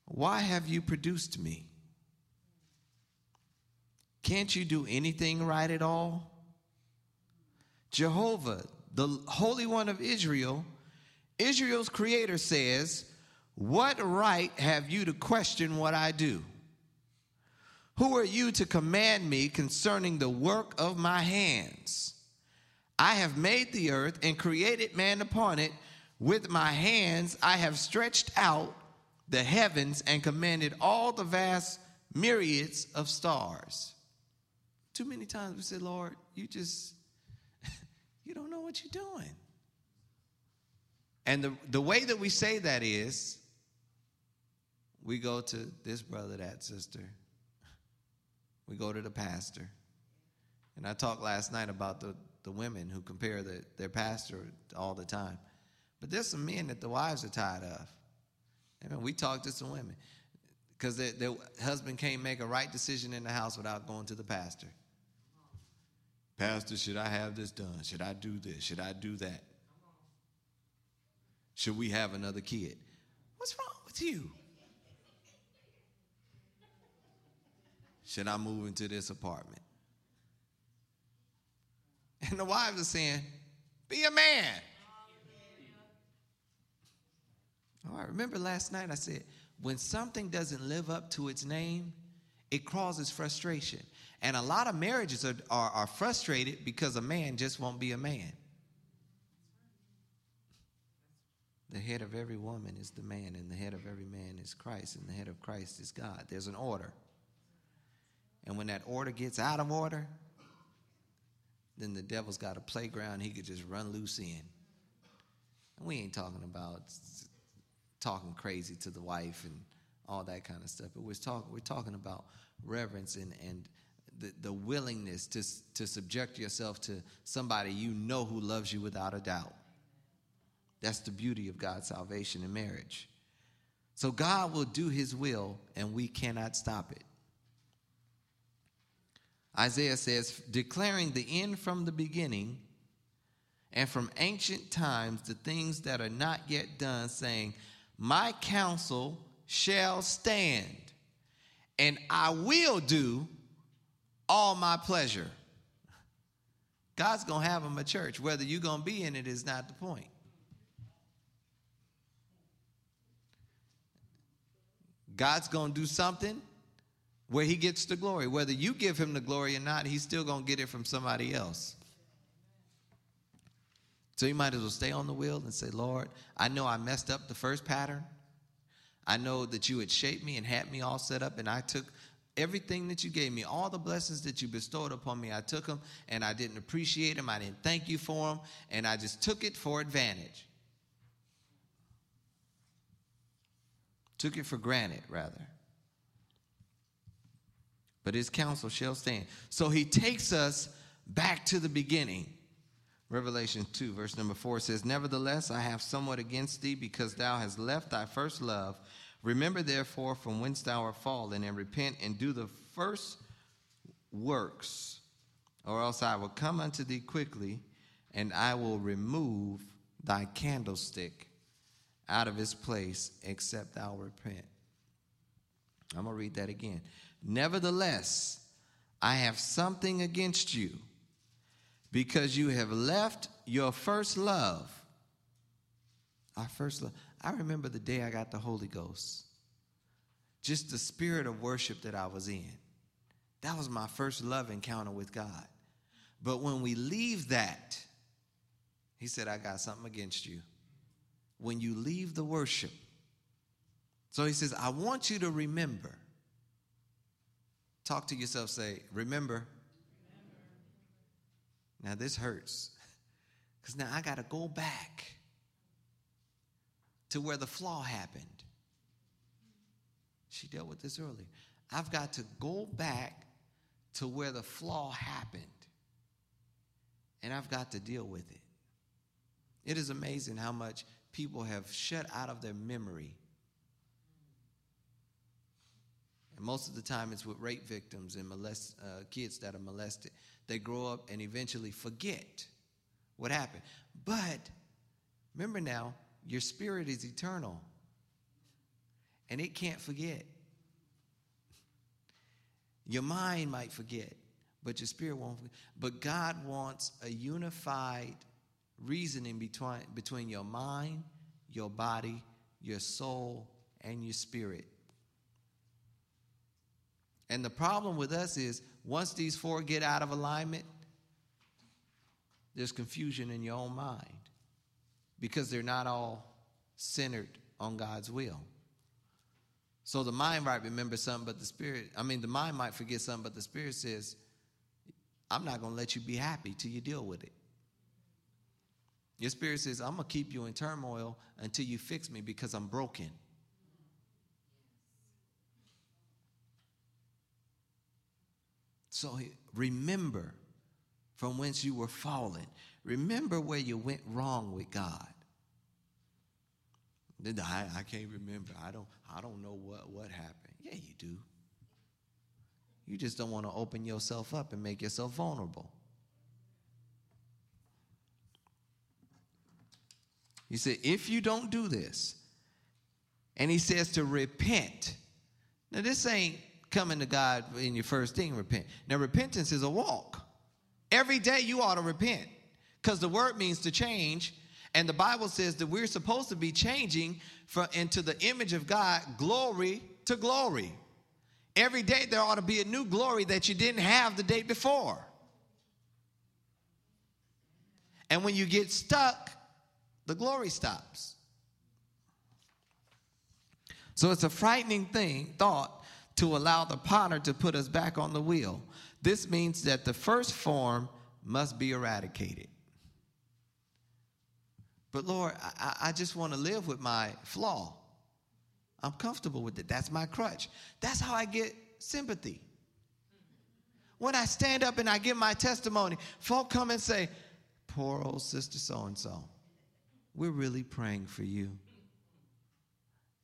Speaker 1: Why have you produced me? Can't you do anything right at all? Jehovah, the Holy One of Israel, Israel's creator says, What right have you to question what I do? Who are you to command me concerning the work of my hands? I have made the earth and created man upon it. With my hands I have stretched out the heavens and commanded all the vast myriads of stars. Too many times we say, Lord, you just, you don't know what you're doing. And the, the way that we say that is, we go to this brother, that sister. We go to the pastor. And I talked last night about the, the women who compare the, their pastor all the time. But there's some men that the wives are tired of. I mean, we talk to some women because their, their husband can't make a right decision in the house without going to the pastor. Pastor, should I have this done? Should I do this? Should I do that? Should we have another kid? What's wrong with you? Should I move into this apartment? And the wives are saying, Be a man. Oh, All right, remember last night I said, when something doesn't live up to its name, it causes frustration. And a lot of marriages are, are, are, frustrated because a man just won't be a man. The head of every woman is the man, and the head of every man is Christ, and the head of Christ is God. There's an order. And when that order gets out of order, then the devil's got a playground he could just run loose in. And we ain't talking about talking crazy to the wife and all that kind of stuff, but we're talking we're talking about reverence and and the, the willingness to, to subject yourself to somebody you know who loves you without a doubt. That's the beauty of God's salvation in marriage. So God will do his will, and we cannot stop it. Isaiah says, declaring the end from the beginning and from ancient times the things that are not yet done, saying, My counsel shall stand, and I will do all my pleasure. God's going to have him a church. Whether you're going to be in it is not the point. God's going to do something where he gets the glory. Whether you give him the glory or not, he's still going to get it from somebody else. So you might as well stay on the wheel and say, Lord, I know I messed up the first pattern. I know that you had shaped me and had me all set up, and I took everything that you gave me, all the blessings that you bestowed upon me, I took them and I didn't appreciate them. I didn't thank you for them, and I just took it for advantage. Took it for granted, rather. But his counsel shall stand. So he takes us back to the beginning. Revelation 2, verse number 4 says, Nevertheless, I have somewhat against thee, because thou hast left thy first love. Remember therefore from whence thou art fallen, and repent and do the first works, or else I will come unto thee quickly, and I will remove thy candlestick out of his place, except thou repent. I'm going to read that again. Nevertheless, I have something against you, because you have left your first love. Our first love. I remember the day I got the Holy Ghost. Just the spirit of worship that I was in. That was my first love encounter with God. But when we leave that, he said, I got something against you. When you leave the worship, so he says, I want you to remember. Talk to yourself, say, remember. remember. Now this hurts. Because now I got to go back to where the flaw happened. She dealt with this earlier. I've got to go back to where the flaw happened. And I've got to deal with it. It is amazing how much people have shut out of their memory. And most of the time it's with rape victims and molest, uh, kids that are molested. They grow up and eventually forget what happened. But remember now, your spirit is eternal and it can't forget. Your mind might forget, but your spirit won't forget. But God wants a unified reasoning between, between your mind, your body, your soul, and your spirit. And the problem with us is once these four get out of alignment, there's confusion in your own mind because they're not all centered on God's will. So the mind might remember something, but the spirit, I mean, the mind might forget something, but the spirit says, I'm not going to let you be happy till you deal with it. Your spirit says, I'm going to keep you in turmoil until you fix me because I'm broken. So remember from whence you were fallen. Remember where you went wrong with God. I, I can't remember. I don't, I don't know what, what happened. Yeah, you do. You just don't want to open yourself up and make yourself vulnerable. He said, if you don't do this, and he says to repent. Now, this ain't coming to God in your first thing, repent. Now, repentance is a walk. Every day you ought to repent because the word means to change and the Bible says that we're supposed to be changing from, into the image of God, glory to glory. Every day there ought to be a new glory that you didn't have the day before. And when you get stuck, the glory stops. So it's a frightening thing, thought, to allow the potter to put us back on the wheel. This means that the first form must be eradicated. But Lord, I, I just want to live with my flaw. I'm comfortable with it. That's my crutch. That's how I get sympathy. When I stand up and I give my testimony, folk come and say, Poor old sister so and so. We're really praying for you.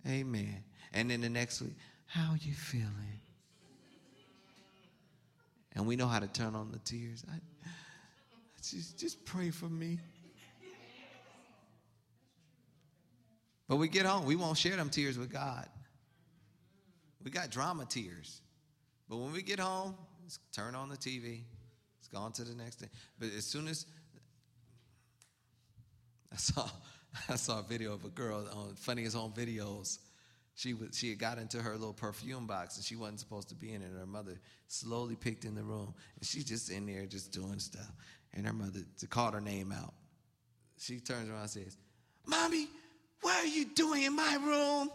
Speaker 1: Amen. And then the next week, how are you feeling? And we know how to turn on the tears. I, just, just pray for me. But we get home, we won't share them tears with God. We got drama tears. But when we get home, turn on the TV. It's gone to the next thing. But as soon as I saw (laughs) I saw a video of a girl on funniest home videos. She was, she had got into her little perfume box and she wasn't supposed to be in it. And her mother slowly picked in the room and she's just in there just doing stuff. And her mother called her name out. she turns around and says, Mommy, what are you doing in my room?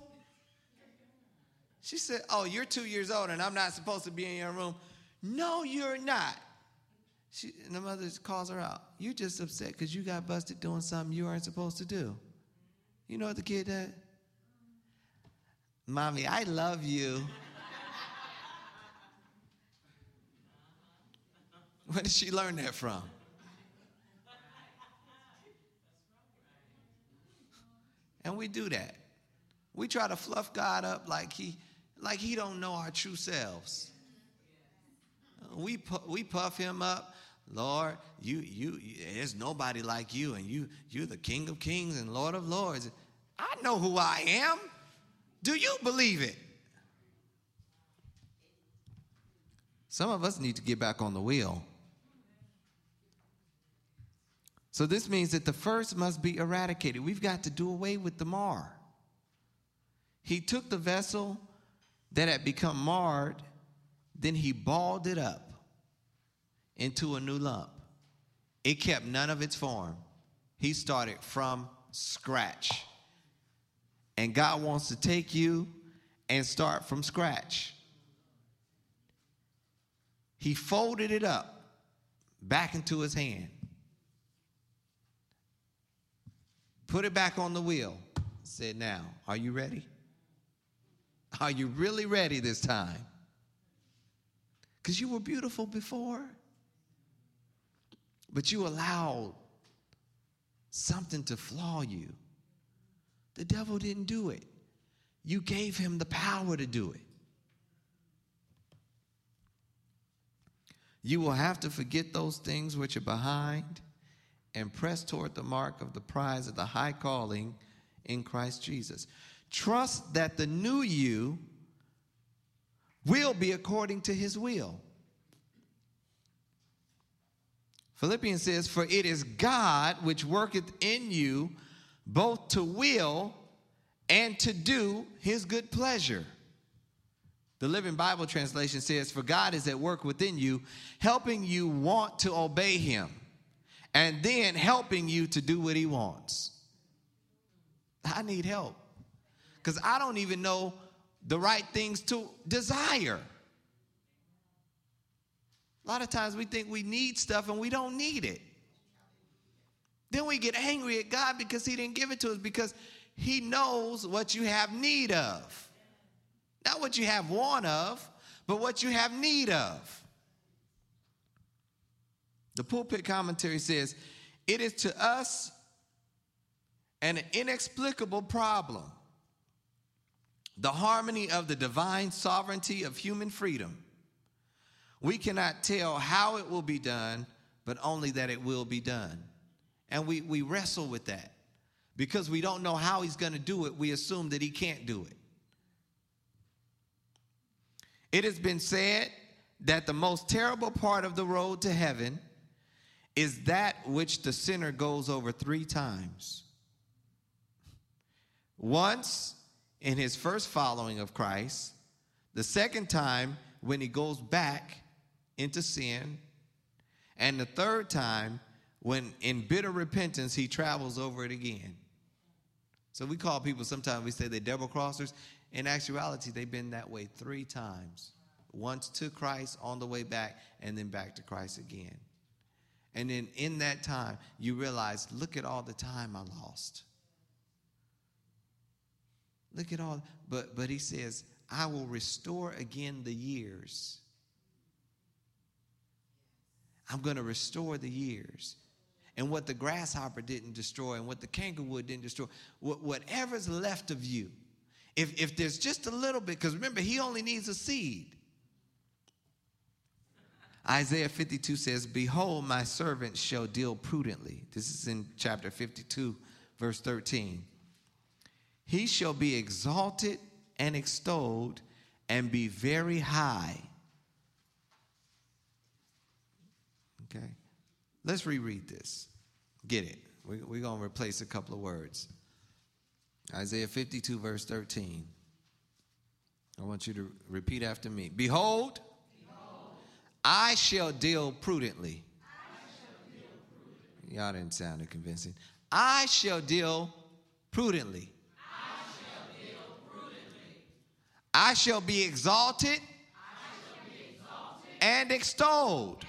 Speaker 1: She said, Oh, you're two years old and I'm not supposed to be in your room. No, you're not. She, and the mother calls her out. You're just upset because you got busted doing something you aren't supposed to do. You know what the kid did? Mommy, I love you. (laughs) Where did she learn that from? And we do that. We try to fluff God up like he like he don't know our true selves. We we puff him up. Lord, you you there's nobody like you and you you're the King of Kings and Lord of Lords. I know who I am. Do you believe it? Some of us need to get back on the wheel. So this means that the first must be eradicated. We've got to do away with the mar. He took the vessel that had become marred, then he balled it up into a new lump. It kept none of its form. He started from scratch. And God wants to take you and start from scratch. He folded it up back into his hand. Put it back on the wheel. Said, Now, are you ready? Are you really ready this time? Because you were beautiful before, but you allowed something to flaw you. The devil didn't do it, you gave him the power to do it. You will have to forget those things which are behind and press toward the mark of the prize of the high calling in Christ Jesus. Trust that the new you will be according to his will. Philippians says, For it is God which worketh in you both to will and to do his good pleasure. The Living Bible translation says, For God is at work within you, helping you want to obey him, and then helping you to do what he wants. I need help because I don't even know the right things to desire. A lot of times we think we need stuff and we don't need it. Then we get angry at God because He didn't give it to us because He knows what you have need of. Not what you have want of, but what you have need of. The pulpit commentary says, It is to us an inexplicable problem the harmony of the divine sovereignty of human freedom. We cannot tell how it will be done, but only that it will be done. And we, we wrestle with that. Because we don't know how he's going to do it, we assume that he can't do it. It has been said that the most terrible part of the road to heaven is that which the sinner goes over three times. Once in his first following of Christ, the second time when he goes back into sin, and the third time when in bitter repentance he travels over it again. So we call people sometimes we say they're double crossers. In actuality, they've been that way three times. Once to Christ on the way back, and then back to Christ again. And then in that time, you realize, look at all the time I lost. Look at all, but but he says, I will restore again the years. I'm going to restore the years. And what the grasshopper didn't destroy and what the kangaroo didn't destroy, whatever's left of you, if, if there's just a little bit, because remember, he only needs a seed. Isaiah 52 says, Behold, my servant shall deal prudently. This is in chapter 52, verse 13. He shall be exalted and extolled and be very high. Okay, let's reread this. Get it. We're, we're going to replace a couple of words. Isaiah 52, verse 13. I want you to repeat after me. Behold I shall deal prudently. Shall. Y'all didn't sound convincing. I shall deal prudently. I shall be exalted, and, extolled,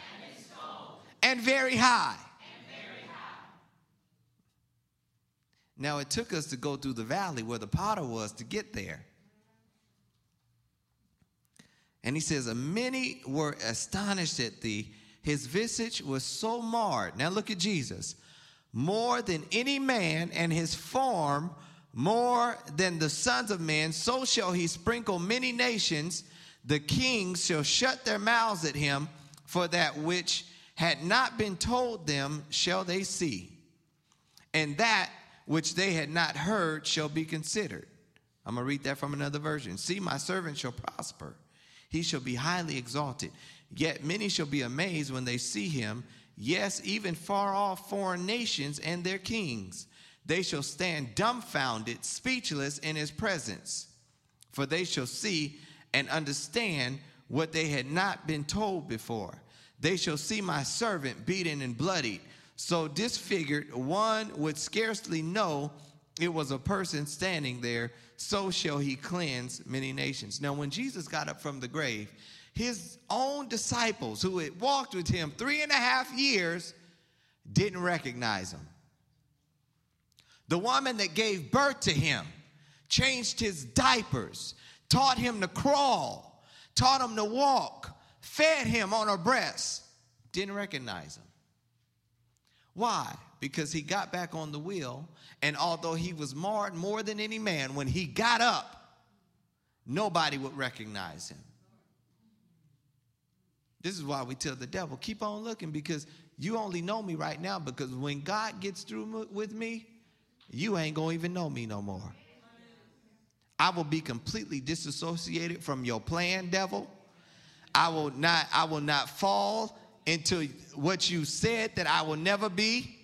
Speaker 1: and very high. Now it took us to go through the valley where the potter was to get there. And he says, Many were astonished at thee. His visage was so marred. Now look at Jesus. More than any man, and his form more than the sons of men, so shall he sprinkle many nations. The kings shall shut their mouths at him, for that which had not been told them shall they see, and that which they had not heard shall be considered. I'm going to read that from another version. See, my servant shall prosper, he shall be highly exalted. Yet many shall be amazed when they see him, yes, even far off foreign nations and their kings they shall stand dumbfounded, speechless in his presence. For they shall see and understand what they had not been told before. They shall see my servant beaten and bloodied, so disfigured one would scarcely know it was a person standing there. So shall he cleanse many nations. Now, when Jesus got up from the grave, his own disciples who had walked with him three and a half years didn't recognize him. The woman that gave birth to him changed his diapers, taught him to crawl, taught him to walk, fed him on her breast. Didn't recognize him. Why? Because he got back on the wheel, and although he was marred more than any man, when he got up, nobody would recognize him. This is why we tell the devil, keep on looking because you only know me right now because when God gets through with me, you ain't gonna even know me no more. I will be completely disassociated from your plan, devil. I will not, I will not fall into what you said that I will never be.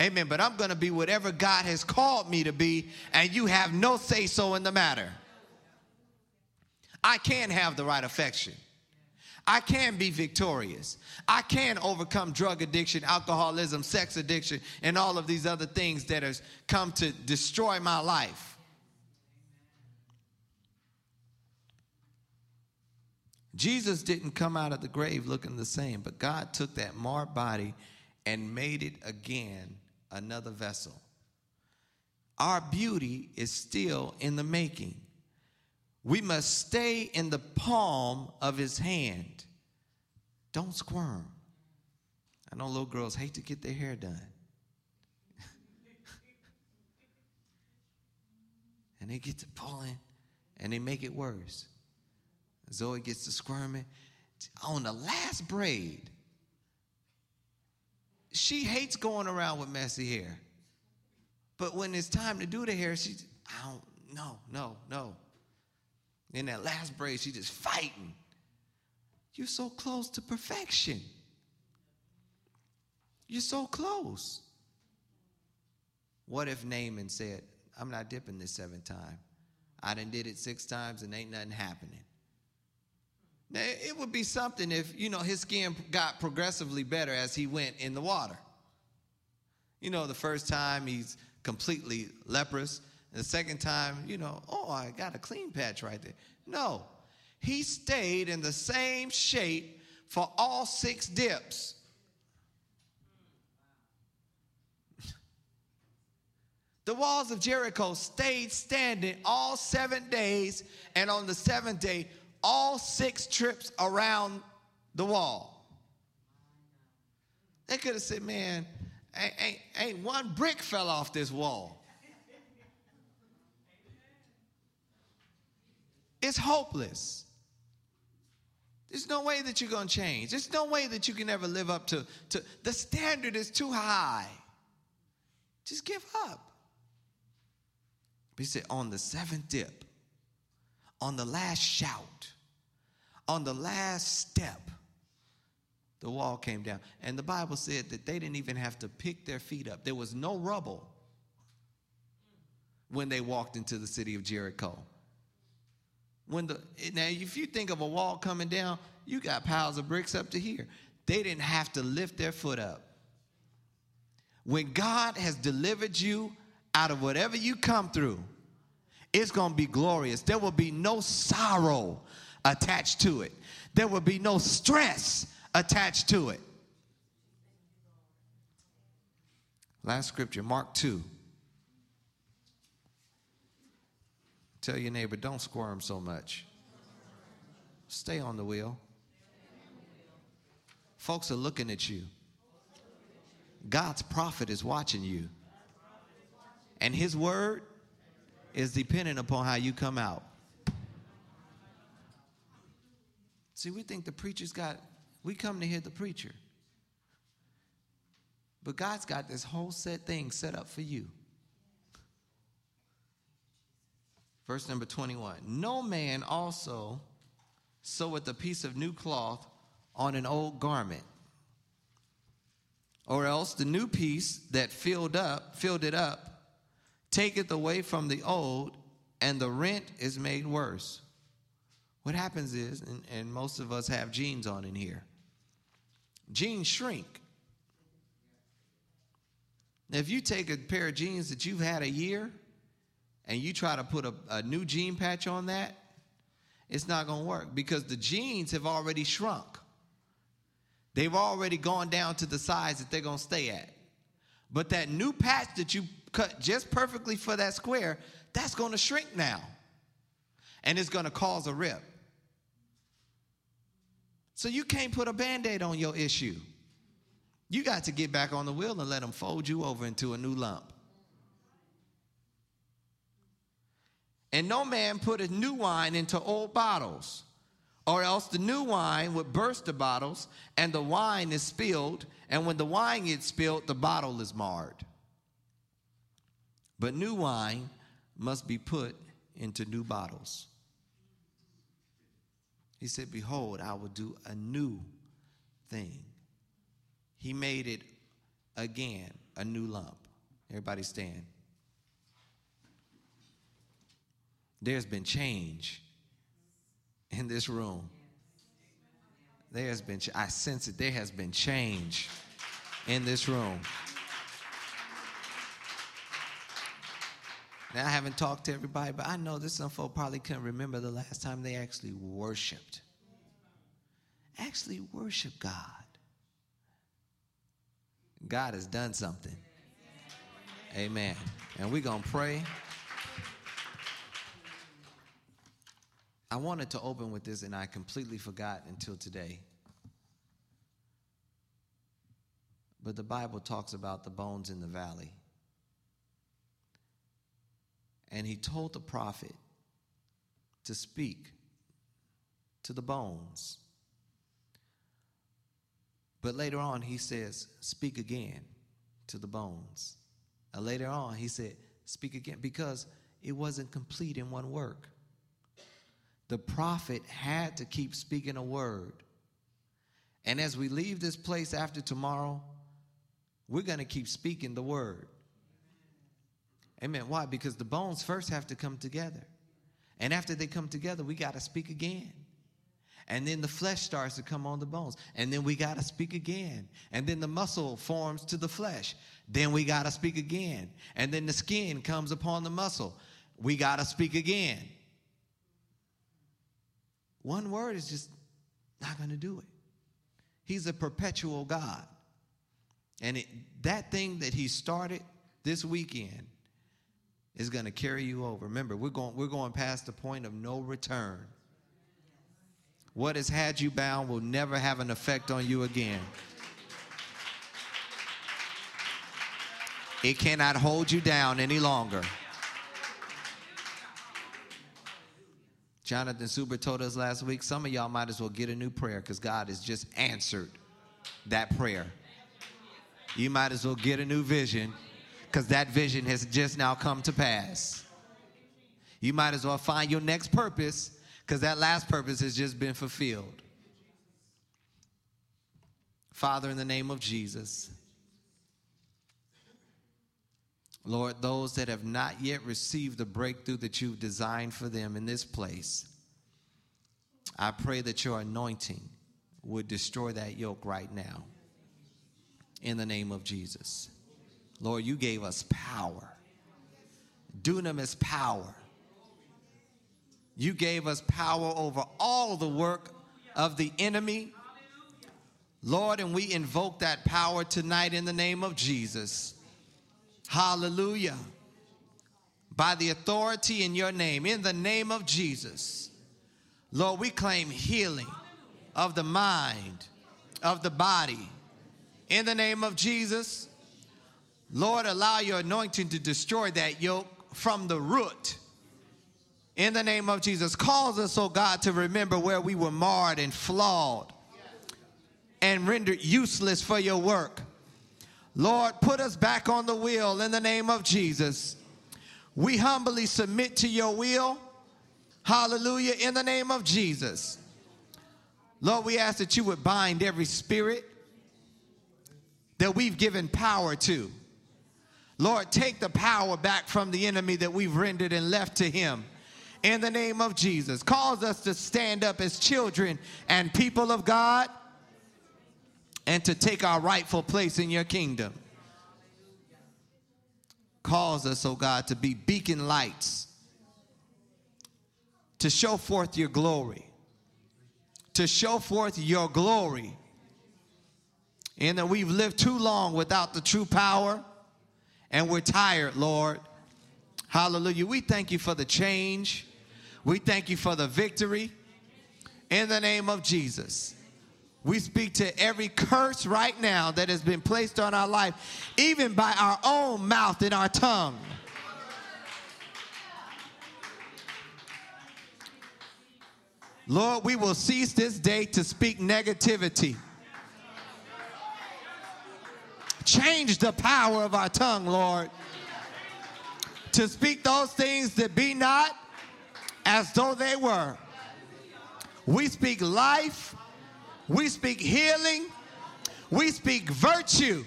Speaker 1: Amen. But I'm gonna be whatever God has called me to be, and you have no say so in the matter. I can have the right affection. I can be victorious. I can overcome drug addiction, alcoholism, sex addiction, and all of these other things that has come to destroy my life. Jesus didn't come out of the grave looking the same, but God took that marred body and made it again another vessel. Our beauty is still in the making. We must stay in the palm of his hand. Don't squirm. I know little girls hate to get their hair done. (laughs) and they get to pulling and they make it worse. Zoe gets to squirming. On the last braid, she hates going around with messy hair. But when it's time to do the hair, she's, I don't, no, no, no. In that last braid, she's just fighting. You're so close to perfection. You're so close. What if Naaman said, I'm not dipping this seventh time. I done did it six times and ain't nothing happening. It would be something if, you know, his skin got progressively better as he went in the water. You know, the first time he's completely leprous. The second time, you know, oh, I got a clean patch right there. No, he stayed in the same shape for all six dips. (laughs) The walls of Jericho stayed standing all seven days, and on the seventh day, all six trips around the wall. They could have said, Man, ain't, ain't, ain't one brick fell off this wall. It's hopeless. There's no way that you're going to change. There's no way that you can ever live up to, to the standard is too high. Just give up. He said, on the seventh dip, on the last shout, on the last step, the wall came down. And the Bible said that they didn't even have to pick their feet up. There was no rubble when they walked into the city of Jericho when the now if you think of a wall coming down, you got piles of bricks up to here. They didn't have to lift their foot up. when God has delivered you out of whatever you come through, it's going to be glorious. There will be no sorrow attached to it, there will be no stress attached to it. Last scripture, Mark 2. Tell your neighbor, don't squirm so much. Stay on the wheel. Folks are looking at you. God's prophet is watching you. And his word is dependent upon how you come out. See, we think the preacher's got, we come to hear the preacher. But God's got this whole set thing set up for you. Verse number 21 No man also seweth a piece of new cloth on an old garment. Or else the new piece that filled up, filled it up, taketh away from the old, and the rent is made worse. What happens is, and, and most of us have jeans on in here, jeans shrink. Now, if you take a pair of jeans that you've had a year and you try to put a, a new jean patch on that, it's not going to work because the jeans have already shrunk. They've already gone down to the size that they're going to stay at. But that new patch that you cut just perfectly for that square, that's going to shrink now. And it's going to cause a rip. So you can't put a band aid on your issue. You got to get back on the wheel and let them fold you over into a new lump. And no man putteth new wine into old bottles, or else the new wine would burst the bottles, and the wine is spilled, and when the wine gets spilled, the bottle is marred. But new wine must be put into new bottles. He said, Behold, I will do a new thing. He made it again a new lump. Everybody stand. There's been change in this room. There has been, I sense it, there has been change in this room. Now, I haven't talked to everybody, but I know this some folk probably couldn't remember the last time they actually worshiped. Actually, worship God. God has done something. Amen. And we're going to pray. I wanted to open with this and I completely forgot until today. But the Bible talks about the bones in the valley. And he told the prophet to speak to the bones. But later on, he says, Speak again to the bones. And later on, he said, Speak again, because it wasn't complete in one work. The prophet had to keep speaking a word. And as we leave this place after tomorrow, we're going to keep speaking the word. Amen. Why? Because the bones first have to come together. And after they come together, we got to speak again. And then the flesh starts to come on the bones. And then we got to speak again. And then the muscle forms to the flesh. Then we got to speak again. And then the skin comes upon the muscle. We got to speak again. One word is just not going to do it. He's a perpetual God. And it, that thing that he started this weekend is going to carry you over. Remember, we're going, we're going past the point of no return. What has had you bound will never have an effect on you again. It cannot hold you down any longer. Jonathan Suber told us last week some of y'all might as well get a new prayer because God has just answered that prayer. You might as well get a new vision because that vision has just now come to pass. You might as well find your next purpose because that last purpose has just been fulfilled. Father, in the name of Jesus, Lord, those that have not yet received the breakthrough that you've designed for them in this place, I pray that your anointing would destroy that yoke right now. In the name of Jesus. Lord, you gave us power. Dunamis power. You gave us power over all the work of the enemy. Lord, and we invoke that power tonight in the name of Jesus. Hallelujah. By the authority in your name, in the name of Jesus. Lord, we claim healing of the mind, of the body. In the name of Jesus, Lord, allow your anointing to destroy that yoke from the root. In the name of Jesus, cause us, oh God, to remember where we were marred and flawed and rendered useless for your work. Lord, put us back on the wheel in the name of Jesus. We humbly submit to your will. Hallelujah, in the name of Jesus. Lord, we ask that you would bind every spirit that we've given power to. Lord, take the power back from the enemy that we've rendered and left to him. In the name of Jesus, cause us to stand up as children and people of God and to take our rightful place in your kingdom. Cause us, oh God, to be beacon lights, to show forth your glory, to show forth your glory. And that we've lived too long without the true power, and we're tired, Lord. Hallelujah. We thank you for the change. We thank you for the victory. In the name of Jesus. We speak to every curse right now that has been placed on our life, even by our own mouth and our tongue. Lord, we will cease this day to speak negativity. Change the power of our tongue, Lord, to speak those things that be not as though they were. We speak life we speak healing. We speak virtue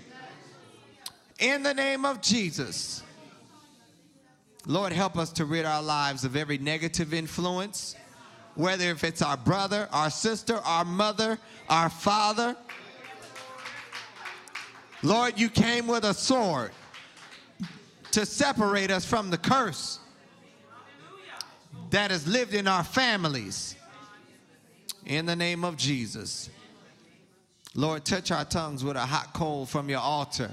Speaker 1: in the name of Jesus. Lord, help us to rid our lives of every negative influence, whether if it's our brother, our sister, our mother, our father. Lord, you came with a sword to separate us from the curse that has lived in our families. In the name of Jesus. Lord, touch our tongues with a hot coal from your altar.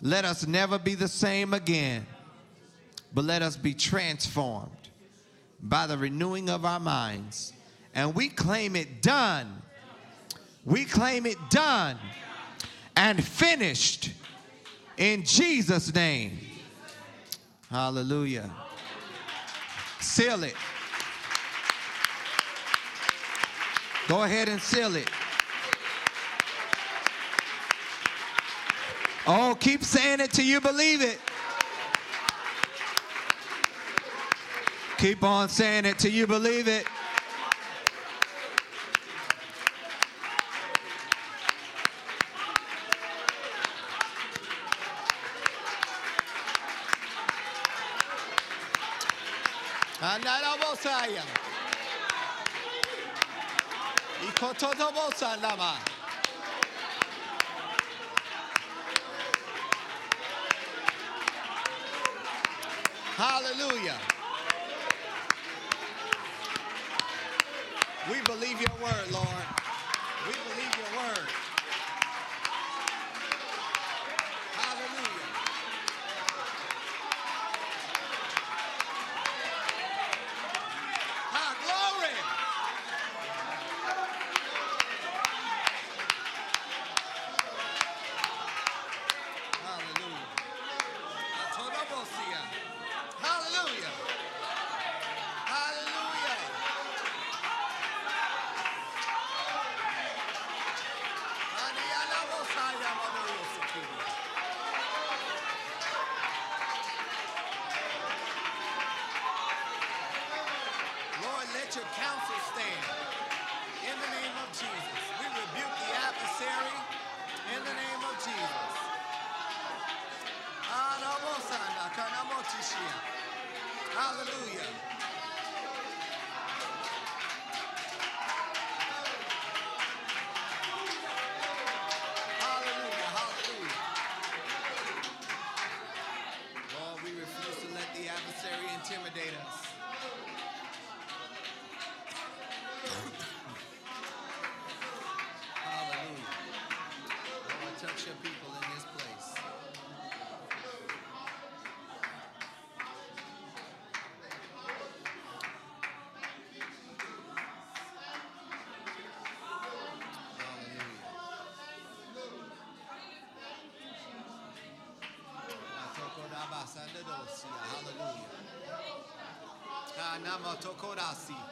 Speaker 1: Let us never be the same again, but let us be transformed by the renewing of our minds. And we claim it done. We claim it done and finished in Jesus' name. Hallelujah. Seal it. Go ahead and seal it. Oh, keep saying it till you believe it. Keep on saying it till you believe it. Hallelujah. We believe your word, Lord. We believe your word.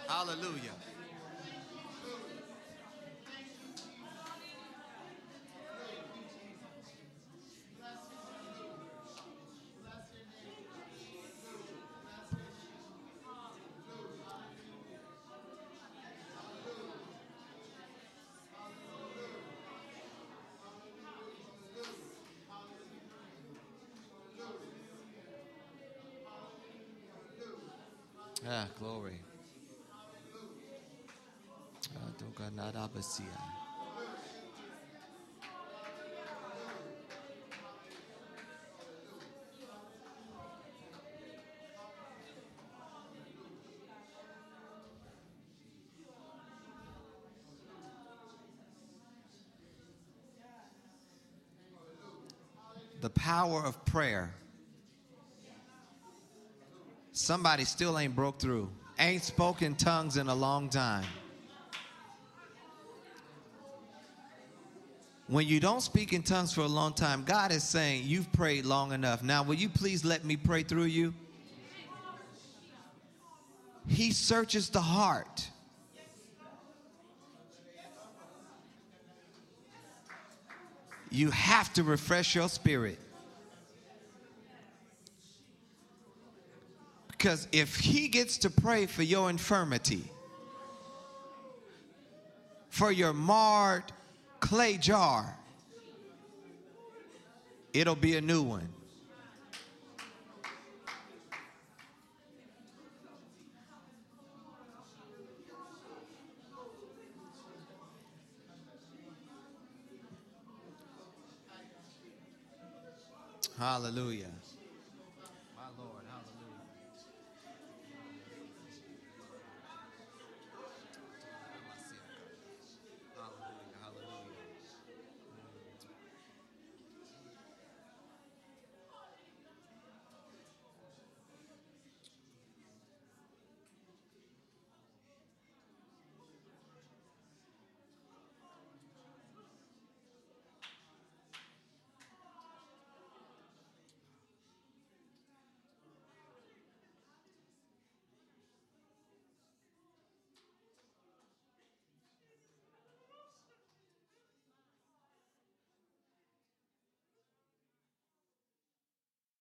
Speaker 1: Hallelujah. Ah, glory. The power of prayer. Somebody still ain't broke through. Ain't spoken tongues in a long time. When you don't speak in tongues for a long time, God is saying, You've prayed long enough. Now, will you please let me pray through you? He searches the heart. You have to refresh your spirit. Because if he gets to pray for your infirmity, for your marred clay jar, it'll be a new one. Hallelujah.